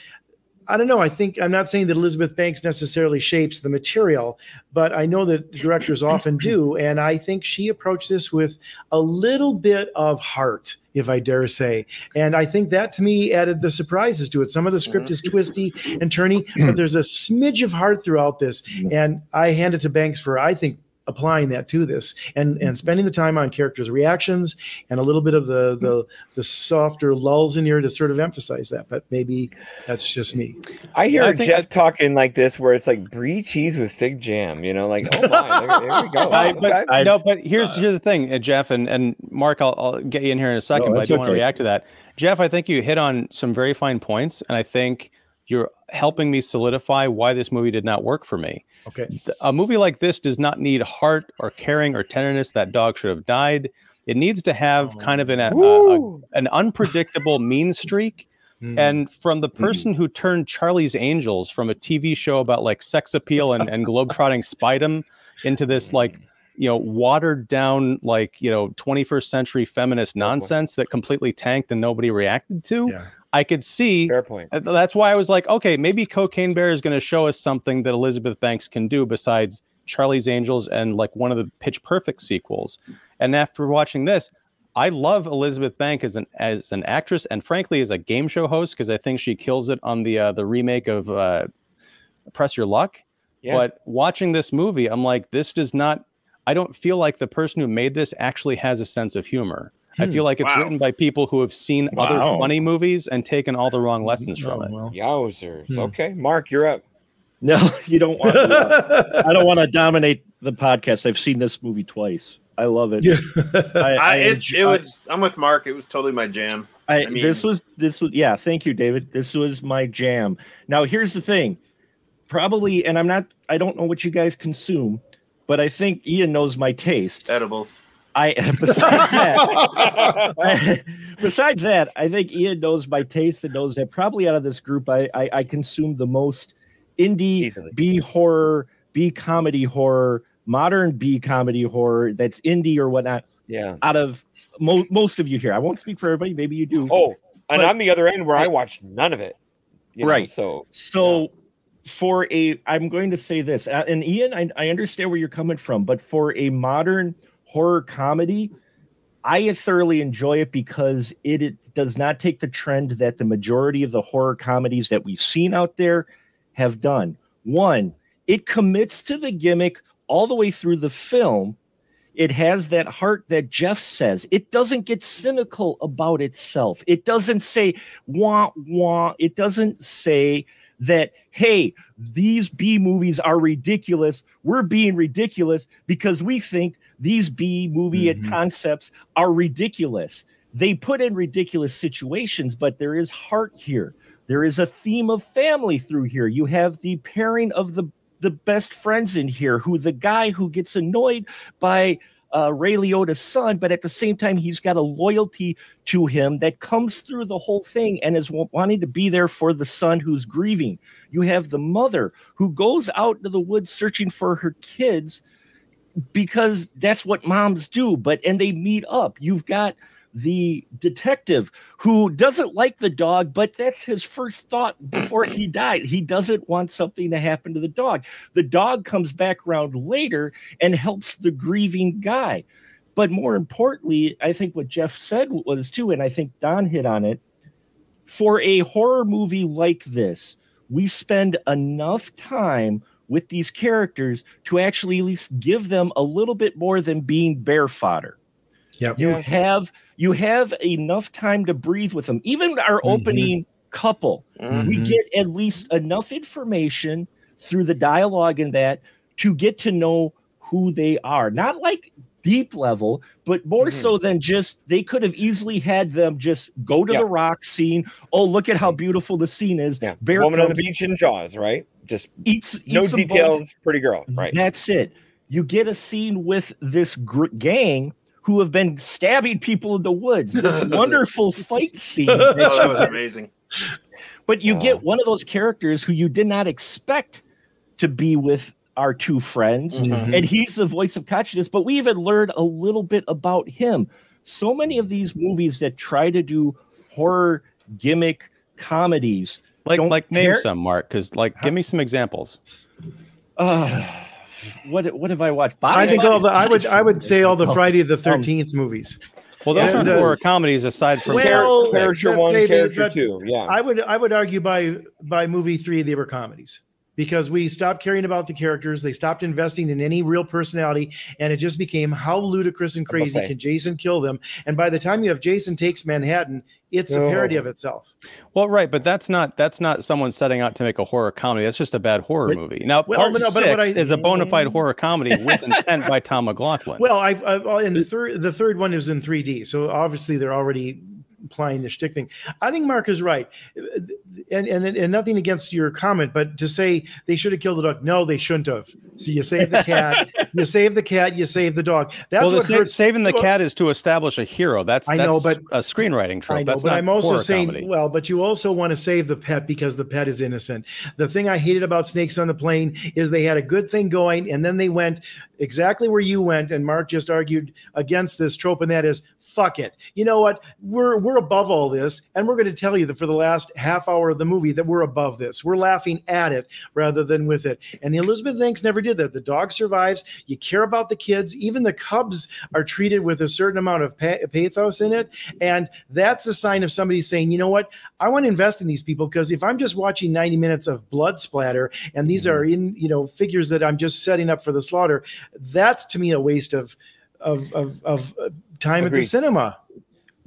Speaker 5: I don't know. I think I'm not saying that Elizabeth Banks necessarily shapes the material, but I know that directors often do. And I think she approached this with a little bit of heart, if I dare say. And I think that to me added the surprises to it. Some of the script is twisty and turny, but there's a smidge of heart throughout this. Mm-hmm. And I hand it to Banks for, I think, applying that to this and and mm-hmm. spending the time on characters reactions and a little bit of the mm-hmm. the the softer lulls in here to sort of emphasize that but maybe that's just me
Speaker 3: I hear
Speaker 2: I think
Speaker 3: Jeff talking like this, where it's like brie cheese with fig jam. You know, like oh my, there, there we go.
Speaker 2: I, but,
Speaker 3: Okay.
Speaker 2: no, but here's uh, here's the thing, uh, Jeff and and Mark. I'll, I'll get you in here in a second,
Speaker 4: No,
Speaker 2: but I
Speaker 4: that's
Speaker 2: do want to react to that. Jeff, I think you hit on some very fine points, and I think you're helping me solidify why this movie did not work for me.
Speaker 5: okay
Speaker 2: A movie like this does not need heart or caring or tenderness. That dog should have died. It needs to have kind of an a, a, a, an unpredictable mean streak.
Speaker 5: Hmm.
Speaker 2: And from the person who turned Charlie's Angels from a TV show about like sex appeal and, and globetrotting spidem into this like, you know, watered down, like, you know, 21st century feminist nonsense that completely tanked and nobody reacted to,
Speaker 5: Yeah.
Speaker 2: I could see.
Speaker 3: Fair point.
Speaker 2: That's why I was like, okay, maybe Cocaine Bear is going to show us something that Elizabeth Banks can do besides Charlie's Angels and like one of the Pitch Perfect sequels. And after watching this, I love Elizabeth Bank as an as an actress and frankly as a game show host because I think she kills it on the uh, the remake of uh, Press Your Luck.
Speaker 3: Yeah.
Speaker 2: But watching this movie, I'm like, this does not. I don't feel like the person who made this actually has a sense of humor. I feel like it's
Speaker 1: Wow.
Speaker 2: written by people who have seen other funny movies and taken all the wrong lessons from
Speaker 5: Oh,
Speaker 2: it.
Speaker 5: well.
Speaker 3: Yowzers.
Speaker 5: Hmm.
Speaker 3: Okay, Mark, you're up.
Speaker 4: No, you don't want. To, I don't want to dominate the podcast. I've seen this movie twice. I love it.
Speaker 5: Yeah.
Speaker 4: I,
Speaker 1: I,
Speaker 4: I
Speaker 1: it's,
Speaker 4: enjoy-
Speaker 1: it was. I'm with Mark. It was totally my jam.
Speaker 4: I,
Speaker 1: I mean-
Speaker 4: this was this was yeah. Thank you, David. This was my jam. Now here's the thing. Probably, and I'm not. I don't know what you guys consume, but I think Ian knows my tastes.
Speaker 1: Edibles.
Speaker 4: I besides that, besides that, I think Ian knows my taste and knows that probably out of this group, I I, I consume the most indie
Speaker 3: Easily.
Speaker 4: B horror, B comedy horror, modern B comedy horror that's indie or whatnot.
Speaker 3: Yeah.
Speaker 4: Out of mo- most of you here, I won't speak for everybody. Maybe you do.
Speaker 3: Oh, and
Speaker 4: But-
Speaker 3: I'm the other end where I watched none of it. you know,
Speaker 4: Right.
Speaker 3: So
Speaker 4: So for a I'm going to say this. uh, And Ian, I, I understand where you're coming from, but for a modern horror comedy, I thoroughly enjoy it because it, it does not take the trend that the majority of the horror comedies that we've seen out there have done. One, it commits to the gimmick all the way through the film. It has that heart that Jeff says. It doesn't get cynical about itself. It doesn't say wah wah. It doesn't say that hey, these B movies are ridiculous. We're being ridiculous because we think these B movie
Speaker 5: Mhm.
Speaker 4: concepts are ridiculous. They put in ridiculous situations, but there is heart here. There is a theme of family through here. You have the pairing of the the best friends in here, who the guy who gets annoyed by uh, Ray Liotta's son, but at the same time, he's got a loyalty to him that comes through the whole thing and is wa- wanting to be there for the son who's grieving. You have the mother who goes out into the woods searching for her kids because that's what moms do, but and they meet up. You've got the detective who doesn't like the dog, but that's his first thought before he died. He doesn't want something to happen to the dog. The dog comes back around later and helps the grieving guy. But more importantly, I think what Jeff said was too, and I think Don hit on it. For a horror movie like this, we spend enough time with these characters to actually at least give them a little bit more than being bear fodder.
Speaker 5: Yep.
Speaker 4: You
Speaker 3: Yeah.
Speaker 4: have you have enough time to breathe with them. Even our
Speaker 5: Mhm.
Speaker 4: opening couple,
Speaker 1: Mhm.
Speaker 4: we get at least enough information through the dialogue in that to get to know who they are. Not like deep level, but more
Speaker 3: Mhm.
Speaker 4: so than just they could have easily had them just go to
Speaker 3: Yeah.
Speaker 4: the rock scene. Oh, look at how beautiful the scene is.
Speaker 3: Yeah.
Speaker 4: Bear
Speaker 3: Woman on the beach in Jaws, right? Just
Speaker 4: eats,
Speaker 3: no
Speaker 4: eats them both.
Speaker 3: details, pretty girl, right?
Speaker 4: That's it. You get a scene with this gr- gang who have been stabbing people in the woods. This wonderful fight scene.
Speaker 1: Oh,
Speaker 4: that
Speaker 1: that was amazing.
Speaker 4: but you
Speaker 3: Wow.
Speaker 4: get one of those characters who you did not expect to be with our two friends,
Speaker 5: Mhm.
Speaker 4: and he's the voice of consciousness. But we even learned a little bit about him. So many of these movies that try to do horror gimmick comedies.
Speaker 2: Like
Speaker 4: Don't
Speaker 2: like name
Speaker 4: care-
Speaker 2: some, Mark, because like give me some examples.
Speaker 4: Uh, what what have I watched?
Speaker 5: I think all the I would I would say all the Friday the Thirteenth movies.
Speaker 2: Well, those
Speaker 5: Yeah,
Speaker 2: aren't
Speaker 5: the-
Speaker 2: horror comedies aside from
Speaker 5: Well,
Speaker 3: character
Speaker 5: except
Speaker 3: one,
Speaker 5: maybe
Speaker 3: character two. Yeah.
Speaker 5: I would I would argue by by movie three they were comedies because we stopped caring about the characters. They stopped investing in any real personality, and it just became how ludicrous and crazy
Speaker 3: Okay.
Speaker 5: can Jason kill them? And by the time you have Jason takes Manhattan, it's a parody
Speaker 3: Oh.
Speaker 5: of itself.
Speaker 2: Well, right, but that's not that's not someone setting out to make a horror comedy. That's just a bad horror
Speaker 4: But-
Speaker 2: movie. Now,
Speaker 5: Well,
Speaker 2: part
Speaker 5: but no, but
Speaker 2: six
Speaker 5: I-
Speaker 2: is a bona fide horror comedy with intent by Tom McLoughlin.
Speaker 5: Well, I, I well, in the third the third one is in 3D, so obviously they're already applying the shtick thing. I think Mark is right, and and and nothing against your comment, but to say they should have killed the dog, no, they shouldn't have. So you save the cat, you save the cat, you save the dog. That's
Speaker 2: well,
Speaker 5: what
Speaker 2: sa-
Speaker 5: hurts.
Speaker 2: saving the cat is to establish a hero. That's
Speaker 5: I know,
Speaker 2: that's
Speaker 5: but-
Speaker 2: a screenwriting trope.
Speaker 5: I know,
Speaker 2: that's
Speaker 5: but
Speaker 2: not
Speaker 5: I'm also
Speaker 2: horror
Speaker 5: saying,
Speaker 2: comedy.
Speaker 5: well, but you also want to save the pet because the pet is innocent. The thing I hated about Snakes on the Plane is they had a good thing going, and then they went exactly where you went, and Mark just argued against this trope, and that is fuck it. You know what? We're we're above all this, and we're going to tell you that for the last half hour of the movie that we're above this. We're laughing at it rather than with it. And Elizabeth Banks never did that. The dog survives. You care about the kids. Even the cubs are treated with a certain amount of pa- pathos in it, and that's the sign of somebody saying, you know what? I want to invest in these people because if I'm just watching 90 minutes of blood splatter and these mm-hmm. are in, you know, figures that I'm just setting up for the slaughter, that's to me a waste of of of, of uh, time at the cinema.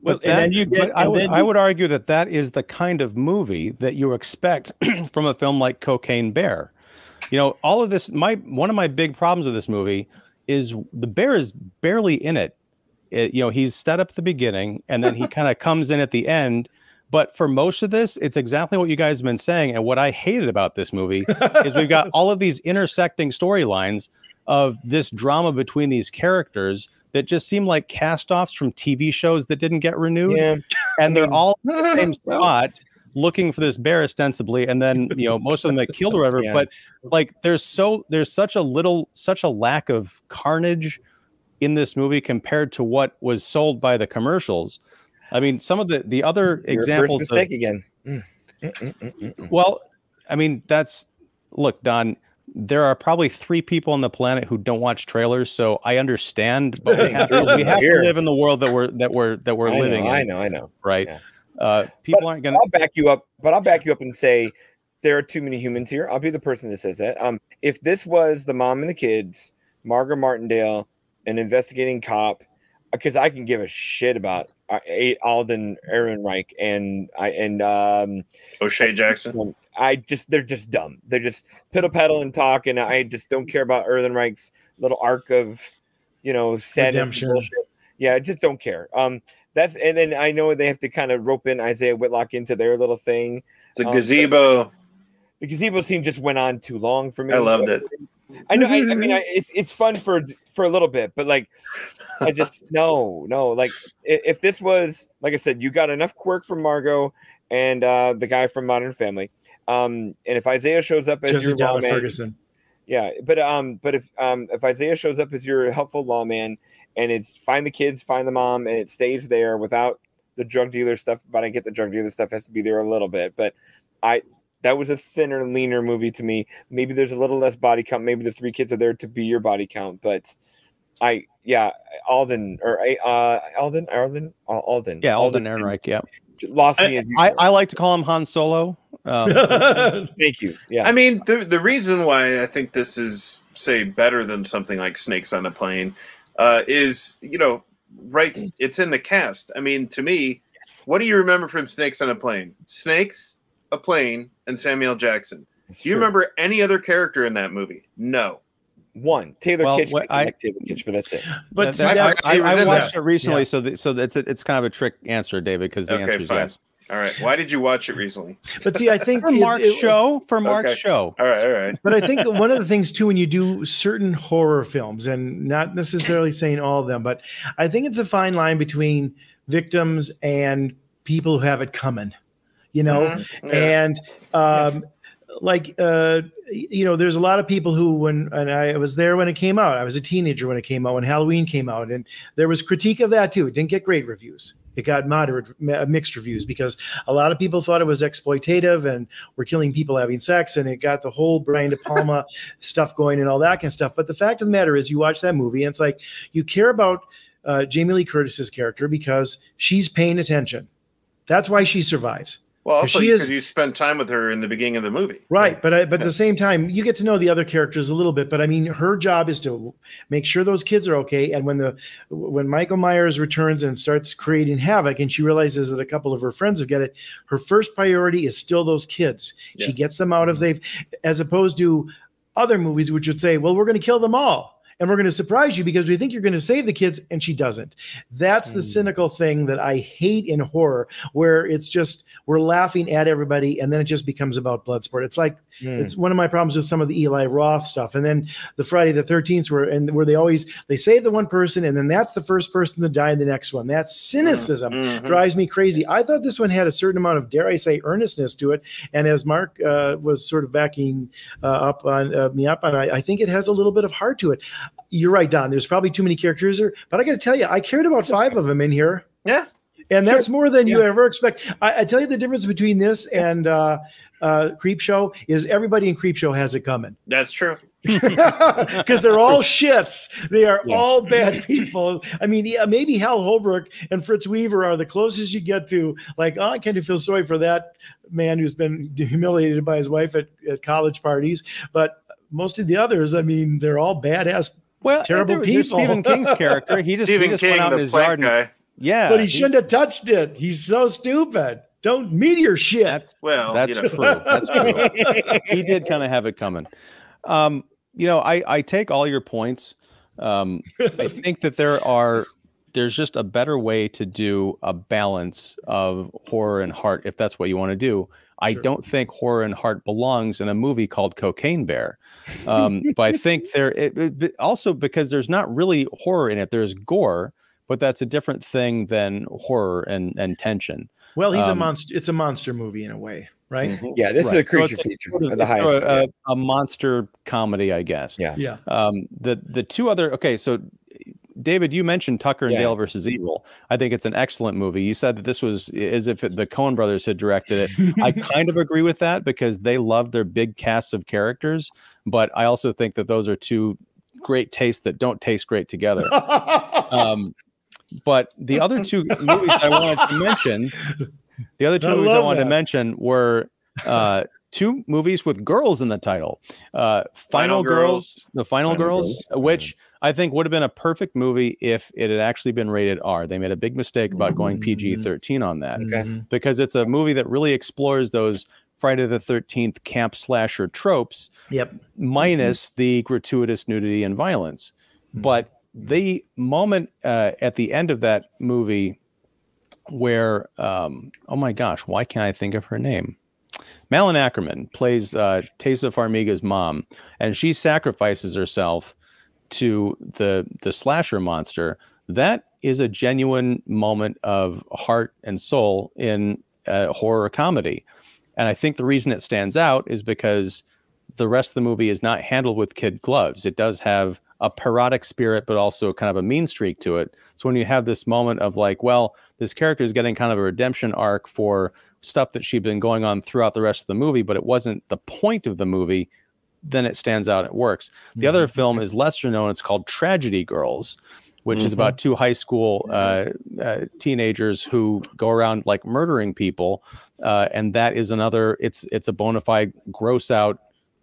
Speaker 4: Well,
Speaker 2: But
Speaker 4: and
Speaker 2: that-
Speaker 4: then you get.
Speaker 2: I would
Speaker 4: then
Speaker 2: I would argue that that is the kind of movie that you expect from a film like Cocaine Bear. You know, all of this. My one of my big problems with this movie is the bear is barely in it. It- you know, he's set up at the beginning, and then he kind of comes in at the end. But for most of this, it's exactly what you guys have been saying. And what I hated about this movie is we've got all of these intersecting storylines of this drama between these characters that just seem like cast-offs from TV shows that didn't get renewed
Speaker 3: Yeah.
Speaker 2: and they're all in the same spot looking for this bear ostensibly and then you know most of them get killed or whatever
Speaker 3: Yeah.
Speaker 2: but like there's so there's such a little such a lack of carnage in this movie compared to what was sold by the commercials i mean some of the the other
Speaker 3: Your
Speaker 2: examples
Speaker 3: first
Speaker 2: of,
Speaker 3: mistake again. Mm, mm, mm, mm, mm, mm.
Speaker 2: well i mean that's look don there are probably three people on the planet who don't watch trailers so i understand but we have, to, we have to live in the world that we're that we're that we're
Speaker 3: I
Speaker 2: living
Speaker 3: know,
Speaker 2: in
Speaker 3: I know, I know.
Speaker 2: right
Speaker 3: Yeah.
Speaker 2: uh people aren't gonna
Speaker 3: I'll back you up, but I'll back you up and say there are too many humans here. I'll be the person that says that. Um, if this was the mom and the kids, Margaret Martindale, an investigating cop, because I can give a shit about uh, A- Alden Ehrenreich and I and um,
Speaker 1: O'Shea Jackson.
Speaker 3: I just they're just dumb. They're just piddle paddle and talk, and I just don't care about Ehrenreich's little arc of you know sadness. bullshit. Yeah, I just don't care. Um, that's and then I know they have to kind of rope in Isaiah Whitlock into their little thing.
Speaker 1: The
Speaker 3: Um,
Speaker 1: gazebo.
Speaker 3: The gazebo scene just went on too long for me.
Speaker 1: I loved it.
Speaker 3: I know. I, I mean, I, it's it's fun for for a little bit, but like, I just no, no. Like, i- if this was like I said, you got enough quirk from Margot and uh the guy from Modern Family. Um, and if Isaiah shows up as
Speaker 5: Jesse
Speaker 3: your
Speaker 5: Tyler
Speaker 3: lawman,
Speaker 5: Ferguson.
Speaker 3: yeah, but um, but if um, if Isaiah shows up as your helpful lawman, and it's find the kids, find the mom, and it stays there without the drug dealer stuff. But I get the drug dealer stuff has to be there a little bit. But I that was a thinner, leaner movie to me. Maybe there's a little less body count. Maybe the three kids are there to be your body count. But I yeah, Alden or uh Alden Alden Alden
Speaker 2: Yeah, Alden Ehrenreich. Yeah,
Speaker 3: lost me as
Speaker 2: I,
Speaker 3: usual.
Speaker 2: I like to call him Han Solo. Um,
Speaker 3: Thank you. Yeah,
Speaker 1: I mean, the the reason why I think this is say better than something like Snakes on a Plane uh, is you know right. It's in the cast. I mean, to me, what do you remember from Snakes on a Plane? Snakes, a plane, and Samuel Jackson.
Speaker 3: It's
Speaker 1: Do you
Speaker 3: true.
Speaker 1: remember any other character in that movie? No.
Speaker 3: One Taylor
Speaker 2: Well,
Speaker 3: Kitsch?
Speaker 2: I-
Speaker 3: like Taylor Kitsch, but that's it.
Speaker 5: but
Speaker 2: that- that-
Speaker 5: that's,
Speaker 2: I,
Speaker 1: He was
Speaker 2: I watched
Speaker 1: that.
Speaker 2: it recently,
Speaker 5: Yeah.
Speaker 2: so th- so that's a, it's kind of a trick answer, David, because the
Speaker 1: Okay,
Speaker 2: answer is
Speaker 1: fine.
Speaker 2: yes.
Speaker 1: All right. Why did you watch it recently?
Speaker 5: but see, I think
Speaker 2: For Mark's
Speaker 5: it-
Speaker 2: show, for Mark's
Speaker 1: Okay.
Speaker 2: show.
Speaker 1: All right. All right.
Speaker 5: But I think one of the things too, when you do certain horror films, and not necessarily saying all of them, but I think it's a fine line between victims and people who have it coming. You know,
Speaker 1: Mhm. Yeah.
Speaker 5: and um, like uh, you know, there's a lot of people who, when and I was there when it came out, I was a teenager when it came out, when Halloween came out, and there was critique of that too. It didn't get great reviews. It got moderate, mixed reviews because a lot of people thought it was exploitative and we're killing people having sex, and it got the whole Brian De Palma stuff going and all that kind of stuff. But the fact of the matter is, you watch that movie, and it's like you care about uh, Jamie Lee Curtis's character because she's paying attention. That's why she survives.
Speaker 1: Well, also
Speaker 5: she
Speaker 1: because
Speaker 5: is-
Speaker 1: you spend time with her in the beginning of the movie.
Speaker 5: Right, but I, but at the same time, you get to know the other characters a little bit. But I mean, her job is to make sure those kids are okay. And when the when Michael Myers returns and starts creating havoc, and she realizes that a couple of her friends have got it, her first priority is still those kids.
Speaker 1: Yeah.
Speaker 5: She gets them out of mm-hmm. they've, as opposed to other movies which would say, "Well, we're going to kill them all." And we're going to surprise you because we think you're going to save the kids, and she doesn't. That's the
Speaker 3: Mm.
Speaker 5: cynical thing that I hate in horror, where it's just we're laughing at everybody, and then it just becomes about blood sport. It's like
Speaker 3: Hmm.
Speaker 5: it's one of my problems with some of the Eli Roth stuff, and then the Friday the Thirteenth, where and where they always they save the one person, and then that's the first person to die in the next one. That cynicism
Speaker 1: Mhm.
Speaker 5: drives me crazy. I thought this one had a certain amount of, dare I say, earnestness to it, and as Mark uh, was sort of backing uh, up on uh, me up on, I, I think it has a little bit of heart to it. You're right, Don. There's probably too many characters there, but I got to tell you, I cared about five of them in here.
Speaker 1: Yeah.
Speaker 5: And
Speaker 3: Sure.
Speaker 5: that's more than you ever expect. I, I tell you the difference between this and uh, uh, Creepshow is everybody in Creepshow has it coming
Speaker 1: That's true.
Speaker 5: because they're all shits. They are
Speaker 3: Yeah.
Speaker 5: all bad people. I mean, yeah, maybe Hal Holbrook and Fritz Weaver are the closest you get to like, oh, I kind of feel sorry for that man who's been humiliated by his wife at, at college parties. But most of the others, I mean, they're all badass.
Speaker 2: Well,
Speaker 5: Terrible
Speaker 2: there
Speaker 5: people.
Speaker 2: Stephen King's character. He just, he
Speaker 1: Stephen
Speaker 2: just
Speaker 1: King,
Speaker 2: went out in
Speaker 1: the
Speaker 2: his yard.
Speaker 1: plant
Speaker 2: And,
Speaker 1: guy.
Speaker 2: yeah,
Speaker 5: but he shouldn't have touched it. He's so stupid. Don't meteor shit.
Speaker 2: That's
Speaker 1: Well,
Speaker 2: that's
Speaker 1: you know.
Speaker 2: true. That's true. he did kind of have it coming. Um, you know, I I take all your points. Um, I think that there are there's just a better way to do a balance of horror and heart if that's what you want to do. I
Speaker 5: Sure.
Speaker 2: don't think horror and heart belongs in a movie called Cocaine Bear. Um, but I think there it, it- also because there's not really horror in it. There's gore, but that's a different thing than horror and and tension.
Speaker 5: well, he's a
Speaker 2: um,
Speaker 5: monster. It's a monster movie in a way, right?
Speaker 3: Yeah, this is a creature
Speaker 2: So it's
Speaker 3: feature
Speaker 2: sort of-
Speaker 3: the highest.
Speaker 2: sort of a, a monster comedy, I guess.
Speaker 3: Yeah.
Speaker 5: Yeah.
Speaker 2: Um, the the two other okay, so David, you mentioned Tucker and
Speaker 3: Yeah.
Speaker 2: Dale versus Evil. I think it's an excellent movie. You said that this was as if it, the Coen brothers had directed it. I kind of agree with that because they love their big casts of characters, but I also think that those are two great tastes that don't taste great together. Um, but the other two movies I wanted to mention, the other two
Speaker 5: I
Speaker 2: movies I
Speaker 5: love
Speaker 2: wanted to mention were uh, two movies with girls in the title. Uh, Final,
Speaker 1: Final
Speaker 2: Girls,
Speaker 1: Girls.
Speaker 2: The Final,
Speaker 3: Final
Speaker 2: Girls,
Speaker 3: Girls,
Speaker 2: which I think would have been a perfect movie if it had actually been rated R. They made a big mistake about going PG 13 on that
Speaker 3: Okay.
Speaker 2: because it's a movie that really explores those Friday the 13th camp slasher tropes
Speaker 5: Yep.
Speaker 2: minus the gratuitous nudity and violence.
Speaker 5: Mhm.
Speaker 2: But the moment uh, at the end of that movie where, um, oh my gosh, why can't I think of her name? Malin Akerman plays uh, Taissa Farmiga's mom, and she sacrifices herself to the the slasher monster. That is a genuine moment of heart and soul in a horror comedy, and I think the reason it stands out is because the rest of the movie is not handled with kid gloves. It does have a parodic spirit, but also kind of a mean streak to it. So when you have this moment of like, well, this character is getting kind of a redemption arc for stuff that she'd been going on throughout the rest of the movie, but it wasn't the point of the movie. Then it stands out. It works. The other film is lesser known. It's called Tragedy Girls, which is
Speaker 3: Mhm.
Speaker 2: about two high school uh, uh, teenagers who go around like murdering people, uh, and that is another. It's it's a bona fide gross out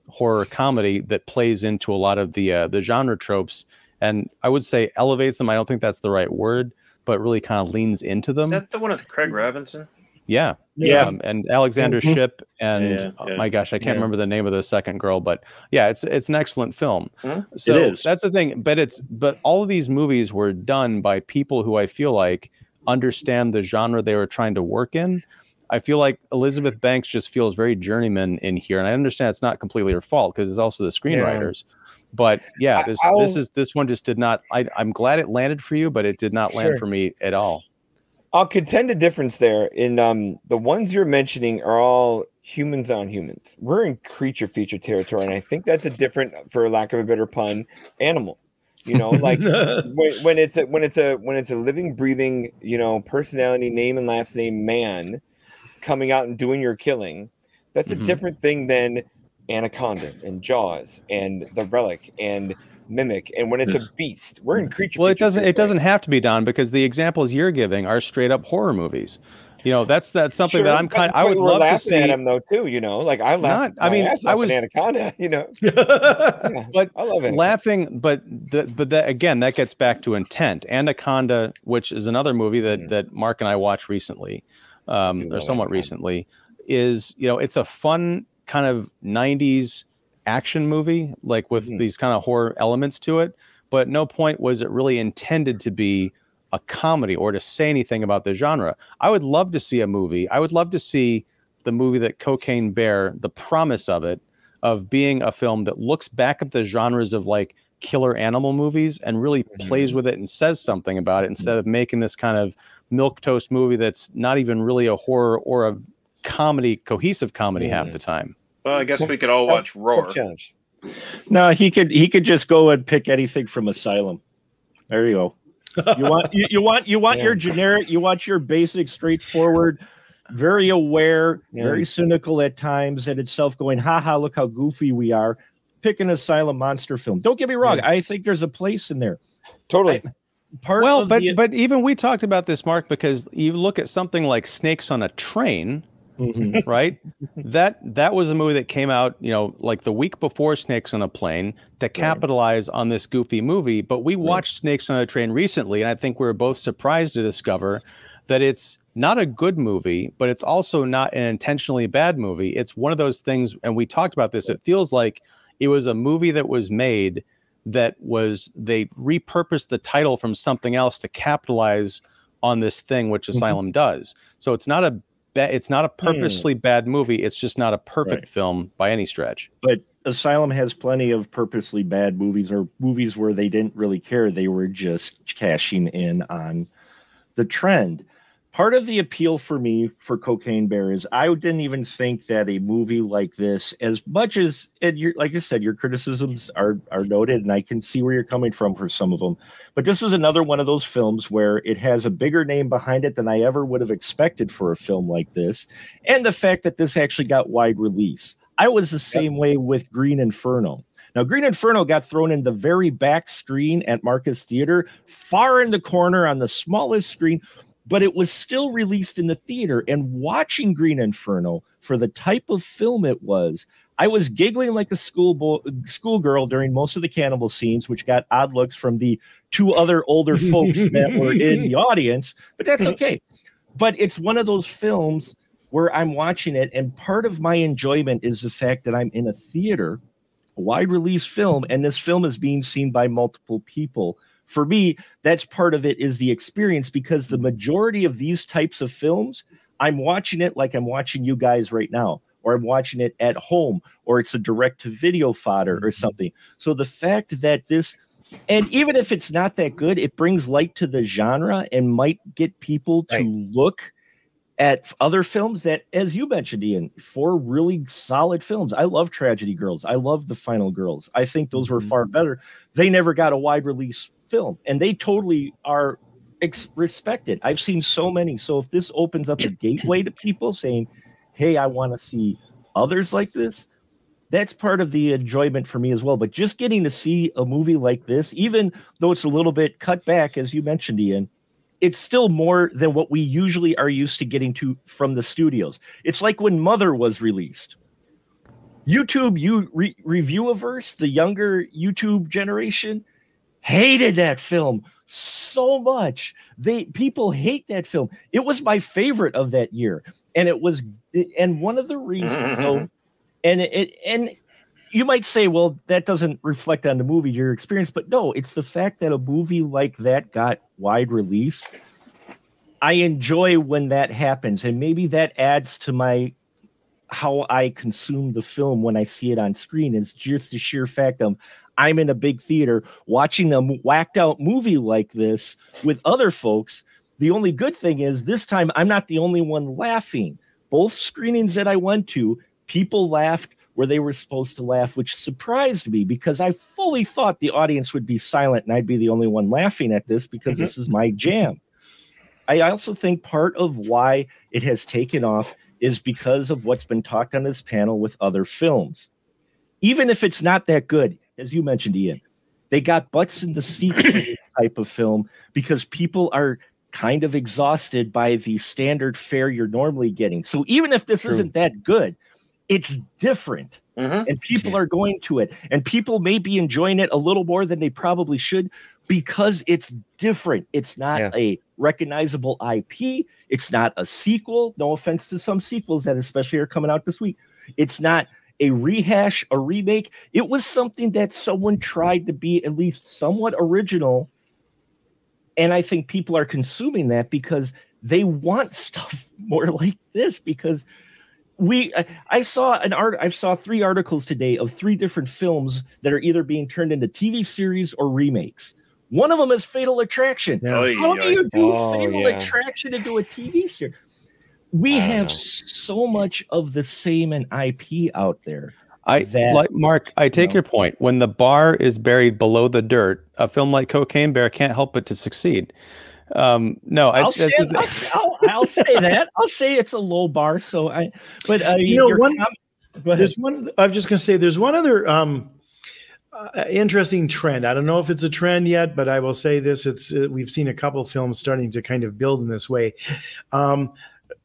Speaker 2: horror comedy that plays into a lot of the uh, the genre tropes, and I would say elevates them. I don't think that's the right word, but really kind of leans into them.
Speaker 1: Is that the one with Craig Robinson?
Speaker 2: Yeah,
Speaker 4: Yeah.
Speaker 2: um, and Alexander
Speaker 4: Mhm.
Speaker 2: Ship, and
Speaker 1: Yeah,
Speaker 2: oh my gosh, I can't
Speaker 3: Yeah.
Speaker 2: remember the name of the second girl, but yeah, it's it's an excellent film.
Speaker 1: Mhm.
Speaker 2: So
Speaker 4: It is.
Speaker 2: that's the thing, but it's but all of these movies were done by people who I feel like understand the genre they were trying to work in. I feel like Elizabeth Banks just feels very journeyman in here, and I understand it's not completely her fault because it's also the screenwriters. But yeah, this
Speaker 3: I'll-
Speaker 2: this is this one just did not. I, I'm glad it landed for you, but it did not land
Speaker 3: Sure.
Speaker 2: for me at all.
Speaker 3: I'll contend a difference there. In um, the ones you're mentioning are all humans on humans. We're in creature feature territory, and I think that's a different, for lack of a better pun, animal. You know, like when, when it's a when it's a when it's a living, breathing, you know, personality, name and last name man coming out and doing your killing. That's
Speaker 2: Mhm.
Speaker 3: a different thing than Anaconda and Jaws and the Relic and Mimic. And when it's a beast, we're in creature.
Speaker 2: Well, it doesn't. It
Speaker 3: territory.
Speaker 2: doesn't have to be Don because the examples you're giving are straight up horror movies. You know, that's that's something that I'm
Speaker 3: but-
Speaker 2: kind. I
Speaker 3: but
Speaker 2: would love to
Speaker 3: laughing
Speaker 2: see.
Speaker 3: at him though too. You know, like I laughed.
Speaker 2: Not- I mean, I was-
Speaker 3: Anaconda. You know, yeah,
Speaker 2: But
Speaker 3: I love it.
Speaker 2: laughing but the, but that again that gets back to intent anaconda which is another movie that
Speaker 3: Mhm.
Speaker 2: that mark and i watched recently um or somewhat
Speaker 3: Anaconda.
Speaker 2: recently is you know it's a fun kind of 90s action movie like with
Speaker 3: Mhm.
Speaker 2: these kind of horror elements to it but at no point was it really intended to be a comedy or to say anything about the genre. I would love to see a movie. I would love to see the movie that cocaine bear the promise of it of being a film that looks back at the genres of like killer animal movies and really plays with it and says something about it instead of making this kind of milk toast movie that's not even really a horror or a comedy cohesive comedy half
Speaker 3: Mhm.
Speaker 2: the time
Speaker 1: Well, I guess we could all watch Roar.
Speaker 3: challenge.
Speaker 4: No, he could he could just go and pick anything from Asylum. There you go. You want you, you want you want
Speaker 3: Yeah.
Speaker 4: your generic, you want your basic, straightforward, very aware,
Speaker 3: Yeah.
Speaker 4: very cynical at times, and itself going, haha, look how goofy we are. Pick an Asylum monster film. Don't get me wrong, I think there's a place in there.
Speaker 3: Totally.
Speaker 4: Part
Speaker 2: well but
Speaker 4: the,
Speaker 2: but even we talked about this mark because you look at something like snakes on a train
Speaker 4: Mhm.
Speaker 2: right? That that was a movie that came out you know like the week before snakes on a plane to capitalize on this goofy movie but we watched snakes on a train recently and i think we were both surprised to discover that it's not a good movie but it's also not an intentionally bad movie. It's one of those things and we talked about this it feels like it was a movie that was made that was they repurposed the title from something else to capitalize on this thing which asylum does. So it's not a ba- it's not a hmm. purposely bad movie it's just not a perfect
Speaker 4: Right.
Speaker 2: film by any stretch
Speaker 4: but Asylum has plenty of purposely bad movies or movies where they didn't really care. They were just cashing in on the trend. Part of the appeal for me for Cocaine Bear is I didn't even think that a movie like this, as much as and you're like I said, your criticisms are are noted, and I can see where you're coming from for some of them. But this is another one of those films where it has a bigger name behind it than I ever would have expected for a film like this, and the fact that this actually got wide release. I was the same way with Green Inferno. Now, Green Inferno got thrown in the very back screen at Marcus Theater, far in the corner on the smallest screen, but it was still released in the theater. And watching Green Inferno for the type of film it was, I was giggling like a school schoolgirl during most of the cannibal scenes, which got odd looks from the two other older folks that were in the audience, but that's okay. But it's one of those films where I'm watching it, and part of my enjoyment is the fact that I'm in a theater, a wide release film, and this film is being seen by multiple people. For me, that's part of it is the experience because the majority of these types of films, I'm watching it like I'm watching you guys right now, or I'm watching it at home, or it's a direct to video fodder or something. So the fact that this and even if it's not that good, it brings light to the genre and might get people to
Speaker 3: Right.
Speaker 4: look at other films that, as you mentioned, Ian, four really solid films. I love Tragedy Girls. I love The Final Girls. I think those were
Speaker 5: Mhm.
Speaker 4: far better. They never got a wide release film, and they totally are ex- respected. I've seen so many. So if this opens up a gateway to people saying, "Hey, I want to see others like this," that's part of the enjoyment for me as well. But just getting to see a movie like this, even though it's a little bit cut back, as you mentioned, Ian, it's still more than what we usually are used to getting to from the studios. It's like when Mother was released. YouTube, you re- reviewiverse, the younger YouTube generation, hated that film so much. They people hate that film. It was my favorite of that year, and it was and one of the reasons. so, mm-hmm. and it and you might say, well, that doesn't reflect on the movie, your experience, but no, it's the fact that a movie like that got wide release. I enjoy when that happens, and maybe that adds to my how I consume the film when I see it on screen is just the sheer fact of I'm in a big theater watching a whacked out movie like this with other folks. The only good thing is this time I'm not the only one laughing. Both screenings that I went to, people laughed where they were supposed to laugh, which surprised me because I fully thought the audience would be silent and I'd be the only one laughing at this because mm-hmm. this is my jam. I also think part of why it has taken off is because of what's been talked on this panel with other films. Even if it's not that good, as you mentioned, Ian, they got butts in the seats for this type of film because people are kind of exhausted by the standard fare you're normally getting. So even if this True. isn't that good, it's different. Mm-hmm. And people are going to it. And people may be enjoying it a little more than they probably should because it's different. It's not yeah. a recognizable IP. It's not a sequel. No offense to some sequels that especially are coming out this week. It's not a rehash, a remake. It was something that someone tried to be at least somewhat original. And I think people are consuming that because they want stuff more like this because we I saw an art I saw three articles today of three different films that are either being turned into TV series or remakes. One of them is Fatal Attraction. Yeah. How do you do oh, Fatal yeah. Attraction into a TV series? We have know. so much of the same in IP out there.
Speaker 2: I that, like Mark. I take you know, your point. When the bar is buried below the dirt, a film like Cocaine Bear can't help but to succeed. Um, no,
Speaker 4: I'll, say, I'll, I'll, I'll, say that. I'll say it's a low bar. So I, but uh,
Speaker 5: you know, one. Com- there's one. I'm just going to say there's one other um, uh, interesting trend. I don't know if it's a trend yet, but I will say this: it's uh, we've seen a couple films starting to kind of build in this way. Um,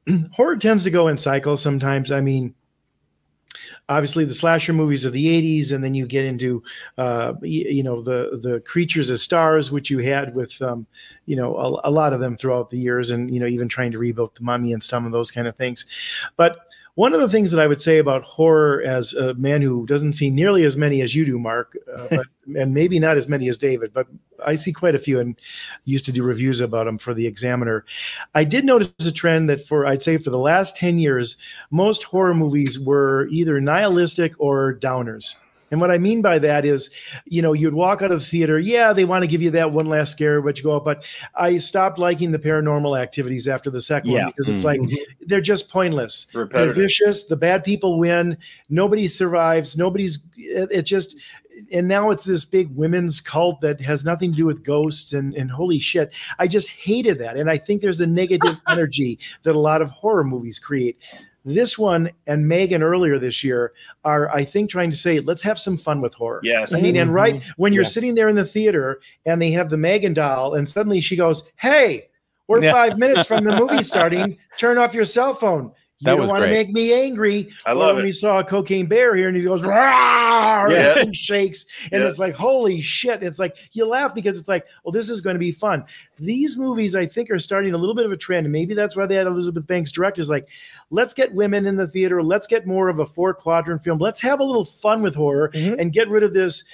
Speaker 5: horror tends to go in cycles sometimes. I mean, obviously the slasher movies of the 80s and then you get into uh, you, know the the creatures as stars which you had with um, you know a, a, lot of them throughout the years and you know even trying to reboot the mummy and some of those kind of things but one of the things that I would say about horror as a man who doesn't see nearly as many as you do, Mark, uh, but, and maybe not as many as David, but I see quite a few and used to do reviews about them for the Examiner. I did notice a trend that for, I'd say, for the last 10 years, most horror movies were either nihilistic or downers. And what I mean by that is, you know, you'd walk out of the theater. Yeah, they want to give you that one last scare, but you go up. But I stopped liking the paranormal activities after the second yeah. one because it's mm-hmm. like they're just pointless. Repetitive. They're vicious. The bad people win. Nobody survives. Nobody's. It, it just and now it's this big women's cult that has nothing to do with ghosts and, and holy shit i just hated that and i think there's a negative energy that a lot of horror movies create this one and Megan earlier this year are, I think, trying to say, let's have some fun with horror.
Speaker 1: Yes.
Speaker 5: I mean, and right mm-hmm. when you're yeah. sitting there in the theater and they have the Megan doll, and suddenly she goes, Hey, we're yeah. five minutes from the movie starting. Turn off your cell phone. You that don't want to make me angry.
Speaker 1: I love
Speaker 5: when
Speaker 1: it.
Speaker 5: he saw a cocaine bear here and he goes, yeah. and shakes. And yeah. it's like, holy shit. It's like you laugh because it's like, well, this is going to be fun. These movies, I think, are starting a little bit of a trend. And maybe that's why they had Elizabeth Banks direct is like, let's get women in the theater. Let's get more of a four quadrant film. Let's have a little fun with horror mm-hmm. and get rid of this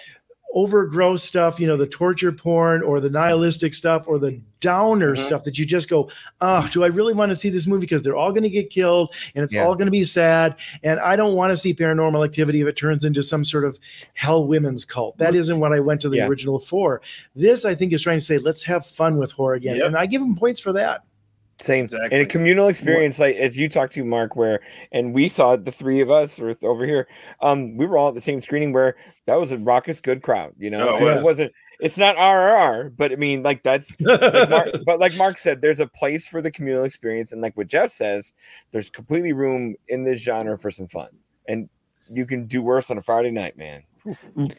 Speaker 5: overgrown stuff, you know, the torture porn or the nihilistic stuff or the downer mm-hmm. stuff that you just go, oh, do I really want to see this movie? Because they're all going to get killed and it's yeah. all going to be sad. And I don't want to see paranormal activity if it turns into some sort of hell women's cult. That mm-hmm. isn't what I went to the yeah. original for. This, I think, is trying to say, let's have fun with horror again. Yep. And I give them points for that.
Speaker 3: Same. Exactly. In a communal experience, like as you talked to Mark, where and we saw the three of us or over here, um, we were all at the same screening where that was a raucous good crowd, you know. Oh, it wasn't it's not RRR, but I mean, like that's like Mark, but like Mark said, there's a place for the communal experience, and like what Jeff says, there's completely room in this genre for some fun. And you can do worse on a Friday night, man.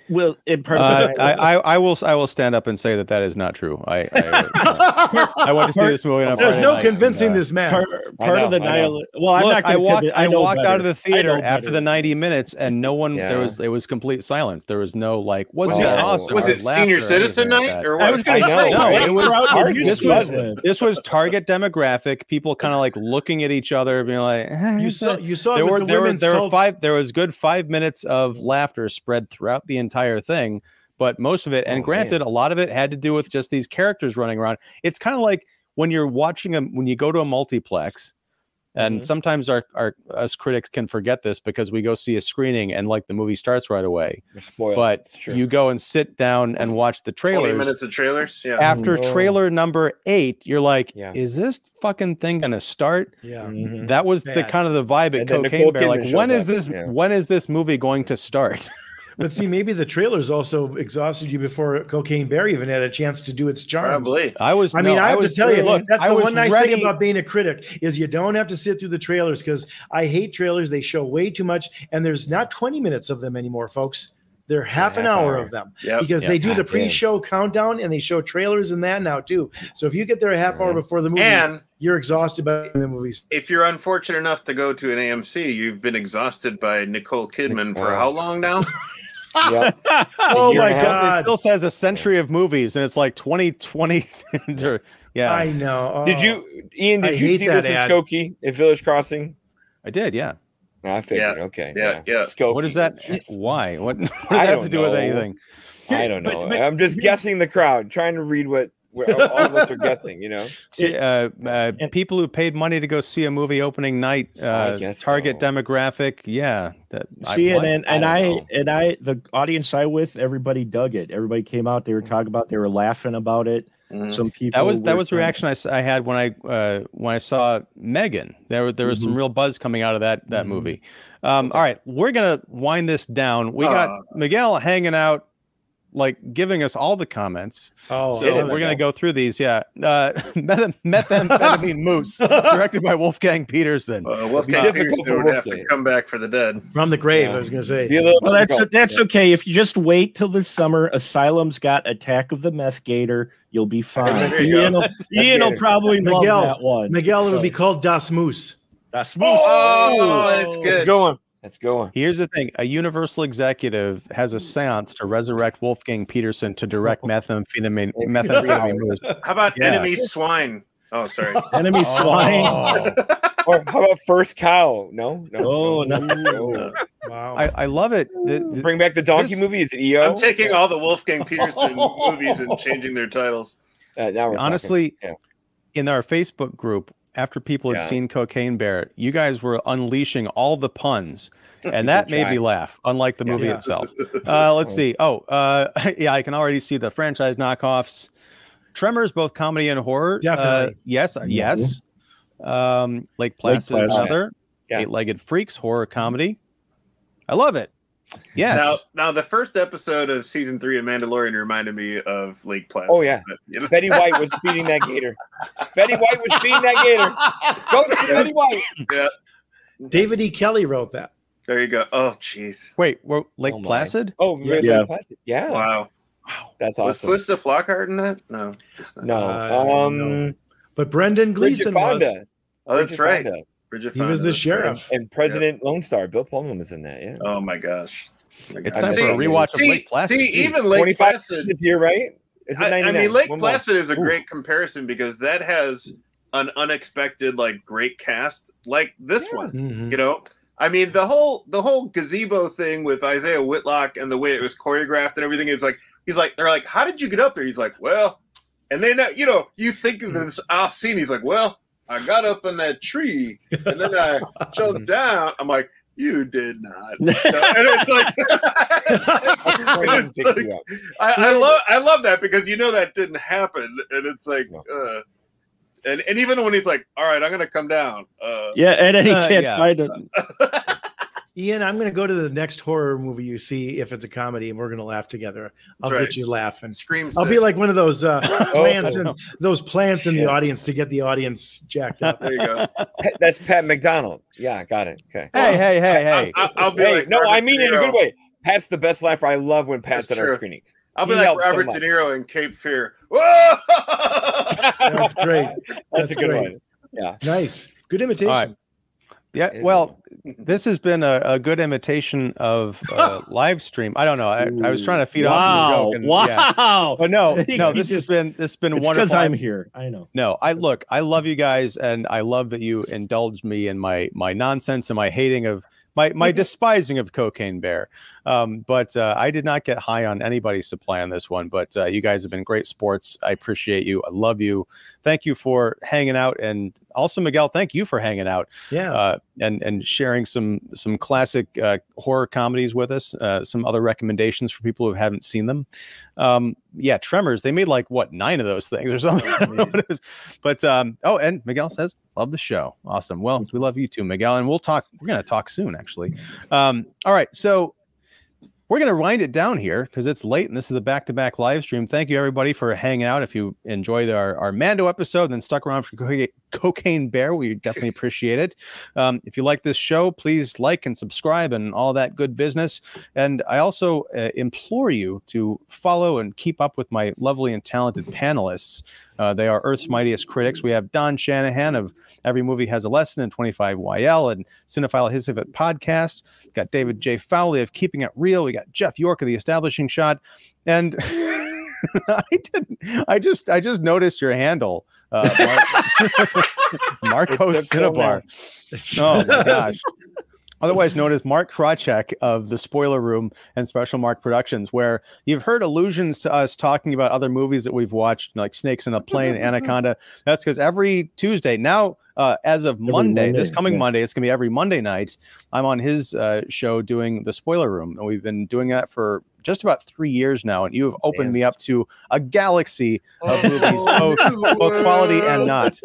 Speaker 4: Well, in part
Speaker 2: Uh, I, I, I will I will stand up and say that that is not true. I I, I went to see this movie on
Speaker 5: There's
Speaker 2: Friday
Speaker 5: no convincing
Speaker 2: and, uh,
Speaker 5: this man.
Speaker 4: part, part
Speaker 3: know,
Speaker 4: of the
Speaker 3: I
Speaker 4: nihil. Well, I'm
Speaker 2: Look,
Speaker 4: not
Speaker 2: I walked.
Speaker 4: to.
Speaker 2: I,
Speaker 4: know
Speaker 2: walked out of the theater after
Speaker 4: better.
Speaker 2: the ninety minutes, and no one.
Speaker 3: Yeah.
Speaker 2: There was. It was complete silence. There was no like.
Speaker 1: Was
Speaker 2: "Wow,
Speaker 3: it-
Speaker 2: awesome,"
Speaker 1: Was
Speaker 2: or
Speaker 1: it senior citizen
Speaker 2: anything like
Speaker 1: night or what?
Speaker 4: I was going to say,
Speaker 2: no, it was-
Speaker 4: crowd
Speaker 3: ours
Speaker 4: was
Speaker 3: was
Speaker 2: this was this was target demographic. People kind of like looking at each other, being like,
Speaker 5: You saw you saw
Speaker 2: there were there were there were five there was good five minutes of laughter spread throughout the entire thing but most of it and
Speaker 3: Oh,
Speaker 2: granted a lot of it had to do with just these characters running around it's kind of like when you're watching them when you go to a multiplex and
Speaker 3: Mhm.
Speaker 2: sometimes our, our us critics can forget this because we go see a screening and like the movie starts right away
Speaker 3: You're
Speaker 2: but
Speaker 3: It's
Speaker 2: you go and sit down and watch the trailers.
Speaker 1: 20
Speaker 2: trailers
Speaker 1: minutes of trailers. Yeah.
Speaker 2: after
Speaker 3: Oh.
Speaker 2: trailer number eight you're like
Speaker 3: Yeah.
Speaker 2: is this fucking thing gonna start
Speaker 5: Yeah.
Speaker 3: Mhm.
Speaker 2: that was the kind of the vibe at
Speaker 3: And
Speaker 2: Cocaine Bear. Like, when is
Speaker 3: up,
Speaker 2: this?
Speaker 3: yeah.
Speaker 2: When is this movie going to start?
Speaker 5: But see, maybe the trailers also exhausted you before Cocaine Bear even had a chance to do its charms.
Speaker 1: Probably.
Speaker 2: I was.
Speaker 5: I mean,
Speaker 2: no,
Speaker 5: I have
Speaker 2: was,
Speaker 5: to tell you,
Speaker 2: look,
Speaker 5: that's
Speaker 2: I
Speaker 5: the one nice
Speaker 2: ready-
Speaker 5: thing about being a critic is you don't have to sit through the trailers because I hate trailers. They show way too much, and there's not 20 minutes of them anymore, folks. They're half an hour
Speaker 3: hour.
Speaker 5: of them
Speaker 1: Yep.
Speaker 5: because
Speaker 2: Yeah.
Speaker 5: they do the pre-show countdown and they show trailers and that now too. So if you get there a half hour before the movie,
Speaker 1: And
Speaker 5: you're exhausted by the movies.
Speaker 1: if you're unfortunate enough to go to an AMC, you've been exhausted by Nicole Kidman for how long now?
Speaker 3: Yep.
Speaker 5: Oh my
Speaker 3: and a half,
Speaker 2: It still says a century of movies, and it's like 2020. yeah,
Speaker 5: I know.
Speaker 3: Did
Speaker 5: Oh.
Speaker 3: you, Ian?
Speaker 5: I
Speaker 3: Did you see
Speaker 5: that
Speaker 3: this in. Skokie at Village Crossing?
Speaker 2: I did. Yeah.
Speaker 3: No, I figured. okay.
Speaker 1: yeah, yeah.
Speaker 3: Skokie.
Speaker 2: What is that? Why? What, what does
Speaker 3: I
Speaker 2: that have to do with anything?
Speaker 3: I don't know.
Speaker 4: but
Speaker 3: I'm just guessing the crowd, trying to read what, what all of us are guessing. You know.
Speaker 2: See, uh, uh, people who paid money to go see a movie opening night, uh, target
Speaker 3: so.
Speaker 2: demographic. Yeah, that. I-
Speaker 4: See, and and, and
Speaker 3: I
Speaker 4: I,
Speaker 3: know.
Speaker 4: and I the audience I with everybody dug it. Everybody came out. They were talking about. They were laughing about it.
Speaker 1: Mhm.
Speaker 4: Some people
Speaker 2: That was that was the
Speaker 4: trying-
Speaker 2: reaction I, s- I had when I uh, when I saw Megan. There were- there was some real buzz coming out of that that
Speaker 4: Mhm.
Speaker 2: movie. Um, All right, we're gonna wind this down. We
Speaker 1: Uh.
Speaker 2: got Miguel hanging out, like giving us all the comments.
Speaker 5: Oh,
Speaker 2: So
Speaker 3: Hit it,
Speaker 2: we're gonna
Speaker 3: Miguel.
Speaker 2: go through these. Yeah, uh, meth- methamphetamine moose, directed by Wolfgang Petersen.
Speaker 1: Uh, Wolfgang Petersen
Speaker 3: for
Speaker 1: would have to come back for the dead.
Speaker 5: from the grave.
Speaker 3: Yeah.
Speaker 5: I was going to say.
Speaker 3: Be
Speaker 4: Well, that's
Speaker 3: difficult.
Speaker 4: that's okay. If you just wait till the summer, Asylum's got Attack of the Meth Gator. You'll be fine.
Speaker 1: You go.
Speaker 4: Ian will, Ian will probably
Speaker 5: Miguel,
Speaker 4: love that one.
Speaker 5: Miguel, it would be called Das Moose.
Speaker 4: Das Moose.
Speaker 1: Oh, that's
Speaker 3: Let's
Speaker 1: good.
Speaker 3: go on. Let's go.
Speaker 2: Here's the thing: a Universal executive has a séance to resurrect Wolfgang Petersen to direct methamphetamine methamphetamine.
Speaker 1: How about
Speaker 2: Yeah.
Speaker 1: enemy swine? Oh, sorry.
Speaker 4: Enemy swine.
Speaker 2: Oh.
Speaker 3: Or how about first cow? No, no.
Speaker 4: Oh, no.
Speaker 3: no.
Speaker 5: Wow.
Speaker 2: I, I love it. The- the-
Speaker 3: Bring back the donkey
Speaker 2: This-
Speaker 3: movie. Is it EO?
Speaker 1: I'm taking all the Wolfgang Petersen movies and changing their titles.
Speaker 3: Uh, now we're talking.
Speaker 2: honestly,
Speaker 3: Yeah.
Speaker 2: in our Facebook group, after people had
Speaker 3: Yeah.
Speaker 2: seen Cocaine Bear, you guys were unleashing all the puns, and that made me laugh. Unlike the
Speaker 3: Yeah.
Speaker 2: movie
Speaker 5: Yeah.
Speaker 2: itself. Uh, let's see. Oh, uh, yeah, I can already see the franchise knockoffs. Tremors, both comedy and horror. Uh, yes, yes. Um, Lake Placid is
Speaker 4: Placid.
Speaker 2: another.
Speaker 3: Yeah.
Speaker 2: Eight-legged freaks horror comedy. I love it. Yes.
Speaker 1: Now, now the first episode of season three of Mandalorian reminded me of Lake Placid.
Speaker 3: Oh, yeah.
Speaker 1: but, you know.
Speaker 3: Betty White was feeding that gator. Betty White was feeding that gator. Go to Betty White. Yeah.
Speaker 5: David E. Kelley wrote that.
Speaker 1: There you go. Oh, jeez.
Speaker 2: Wait, we're Lake
Speaker 3: Oh my.
Speaker 2: Placid?
Speaker 3: Oh,
Speaker 5: Yes.
Speaker 3: yeah.
Speaker 4: Yeah.
Speaker 3: Yeah.
Speaker 1: Wow.
Speaker 3: That's awesome.
Speaker 1: Was
Speaker 3: awesome.
Speaker 1: Calista Flockhart in that? No. just not.
Speaker 3: No.
Speaker 5: Uh,
Speaker 3: um,
Speaker 5: no. But Brendan
Speaker 3: Bridget
Speaker 5: Gleeson was.
Speaker 1: Oh, that's
Speaker 3: Bridget
Speaker 1: right.
Speaker 3: Fonda.
Speaker 1: Bridget
Speaker 5: He was the sheriff.
Speaker 1: right.
Speaker 3: And President Lone Star, Bill Pullman was in that. Yeah.
Speaker 1: Oh my gosh.
Speaker 2: It's
Speaker 3: I
Speaker 2: time
Speaker 3: see.
Speaker 2: for a rewatch of
Speaker 1: See,
Speaker 2: Lake Placid.
Speaker 1: see,
Speaker 2: Jeez.
Speaker 1: even Lake
Speaker 3: 25
Speaker 1: Placid.
Speaker 3: this year, right? Is it
Speaker 1: I, I mean, Lake
Speaker 3: One more.
Speaker 1: Placid is a
Speaker 3: Ooh.
Speaker 1: great comparison because that has an unexpected, like, great cast like this
Speaker 3: Yeah.
Speaker 1: one.
Speaker 5: Mhm.
Speaker 1: You know, I mean, the whole the whole gazebo thing with Isiah Whitlock and the way it was choreographed and everything is like he's like they're like, how did you get up there? He's like, well, and then you know you think of this off scene. He's like, well, I got up in that tree and then I jumped down. I'm like. You did not. and it's like,
Speaker 3: Point
Speaker 1: it's like- I, I love I love that because you know that didn't happen, and it's like, uh, and and even when he's like, "All right, I'm gonna come down," uh,
Speaker 4: Yeah, and then he
Speaker 2: Uh,
Speaker 4: can't
Speaker 2: yeah.
Speaker 4: find it.
Speaker 5: Ian, I'm going to go to the next horror movie you see if it's a comedy, and we're going to laugh together. I'll
Speaker 1: That's
Speaker 5: get you laughing.
Speaker 1: Scream.
Speaker 5: I'll be like one of those uh, plants and those plants in the audience to get the audience jacked up.
Speaker 1: There you go.
Speaker 3: That's Pat McDonald. Yeah, got it. Okay.
Speaker 2: Hey, hey, hey, hey.
Speaker 1: I, will be
Speaker 3: Hey,
Speaker 1: like
Speaker 3: no,
Speaker 1: Robert
Speaker 3: I mean it in a good way. Pat's the best laugher. I love when Pat's
Speaker 1: That's
Speaker 3: at our screenings.
Speaker 1: I'll be
Speaker 3: He
Speaker 1: like
Speaker 3: helps so
Speaker 1: Robert. De Niro in Cape Fear. Whoa!
Speaker 5: That's great.
Speaker 3: That's,
Speaker 5: That's
Speaker 3: a good
Speaker 5: great.
Speaker 3: one. Yeah.
Speaker 5: Nice. Good imitation.
Speaker 2: All right. Yeah, well, this has been a, a good imitation of uh, live stream. I don't know. I, I was trying to feed off
Speaker 4: wow.
Speaker 2: your joke. And, yeah.
Speaker 4: wow.
Speaker 2: But no, no, this has been this has been
Speaker 4: It's
Speaker 2: wonderful.
Speaker 4: because I'm here. I know.
Speaker 2: No, I look, I love you guys, and I love that you indulged me in my my nonsense and my hating of my my despising of Cocaine Bear. Um, but uh, I did not get high on anybody's supply on this one. But uh, you guys have been great sports. I appreciate you. I love you. Thank you for hanging out, and also Miguel, thank you for hanging out
Speaker 5: Yeah.
Speaker 2: uh, and and sharing some some classic uh, horror comedies with us. Uh, some other recommendations for people who haven't seen them. Um, yeah, Tremors. They made like what nine of those things or something. I don't know what it is. but um, oh, and Miguel says love the show. Awesome. Well, we love you too, Miguel, and we'll talk. We're gonna talk soon, actually. Um, all right, so. We're going to wind it down here because it's late and this is the back to back live stream. Thank you, everybody, for hanging out. If you enjoyed our, our Mando episode then stuck around for Coca- Cocaine Bear, we definitely appreciate it. Um, if you like this show, please like and subscribe and all that good business. And I also uh, implore you to follow and keep up with my lovely and talented panelists. Uh, they are Earth's Mightiest Critics. We have Don Shanahan of Every Movie Has a Lesson and 25YL and Cinephile His of It podcast. Got David J. Fowley of Keeping It Real. We got Jeff York of The Establishing Shot. And I didn't. I just. I just noticed your handle, uh, Mar- Marco Cinnabar. Oh my gosh. Otherwise known as Mark Krawcheck of the Spoiler Room and Special Mark Productions, where you've heard allusions to us talking about other movies that we've watched, like Snakes in a Plane, Anaconda. That's because every Tuesday now, uh, as of Monday, this coming
Speaker 4: yeah.
Speaker 2: Monday, it's gonna be every Monday night. I'm on his uh, show doing the Spoiler Room, and we've been doing that for just about three years now. And you have opened
Speaker 3: Man.
Speaker 2: me up to a galaxy of movies, both both quality and not.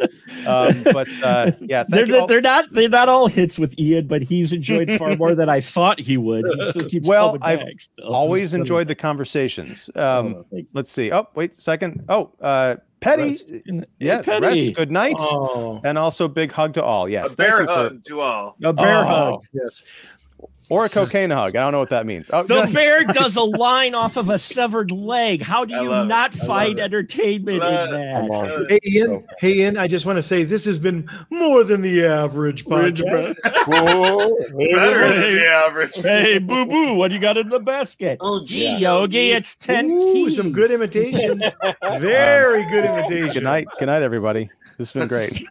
Speaker 2: Um, but uh, yeah,
Speaker 4: They're,
Speaker 2: you
Speaker 4: they're not they're not all hits with Ian, but he's enjoyed far more than I thought he would. He still keeps
Speaker 2: Well, I've
Speaker 4: back
Speaker 2: always enjoyed the conversations. Um,
Speaker 4: Oh,
Speaker 2: let's see. Oh, wait a second. Oh, uh, Petty.
Speaker 4: Rest.
Speaker 2: Yeah,
Speaker 4: Petty.
Speaker 2: rest. Good night.
Speaker 5: Oh,
Speaker 2: And also big hug to all. Yes.
Speaker 1: a bear
Speaker 2: you for-
Speaker 1: hug to all.
Speaker 4: A bear
Speaker 2: Oh.
Speaker 4: hug.
Speaker 5: yes.
Speaker 2: Or a cocaine hug. I don't know what that means. Oh,
Speaker 4: The bear does a line off of a severed leg. How do you
Speaker 1: love it.
Speaker 4: not find entertainment in that?
Speaker 3: Come on.
Speaker 5: Hey Ian, hey Ian, I just want to say this has been more than the average podcast.
Speaker 1: Better than the average.
Speaker 4: Hey, boo boo, what do you got in the basket?
Speaker 1: Oh,
Speaker 4: Gee, Yogi, it's 10
Speaker 5: Ooh,
Speaker 4: keys.
Speaker 5: some good imitation. Very um, good imitation.
Speaker 2: Good night. Good night, everybody. This has been great.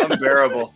Speaker 1: Unbearable.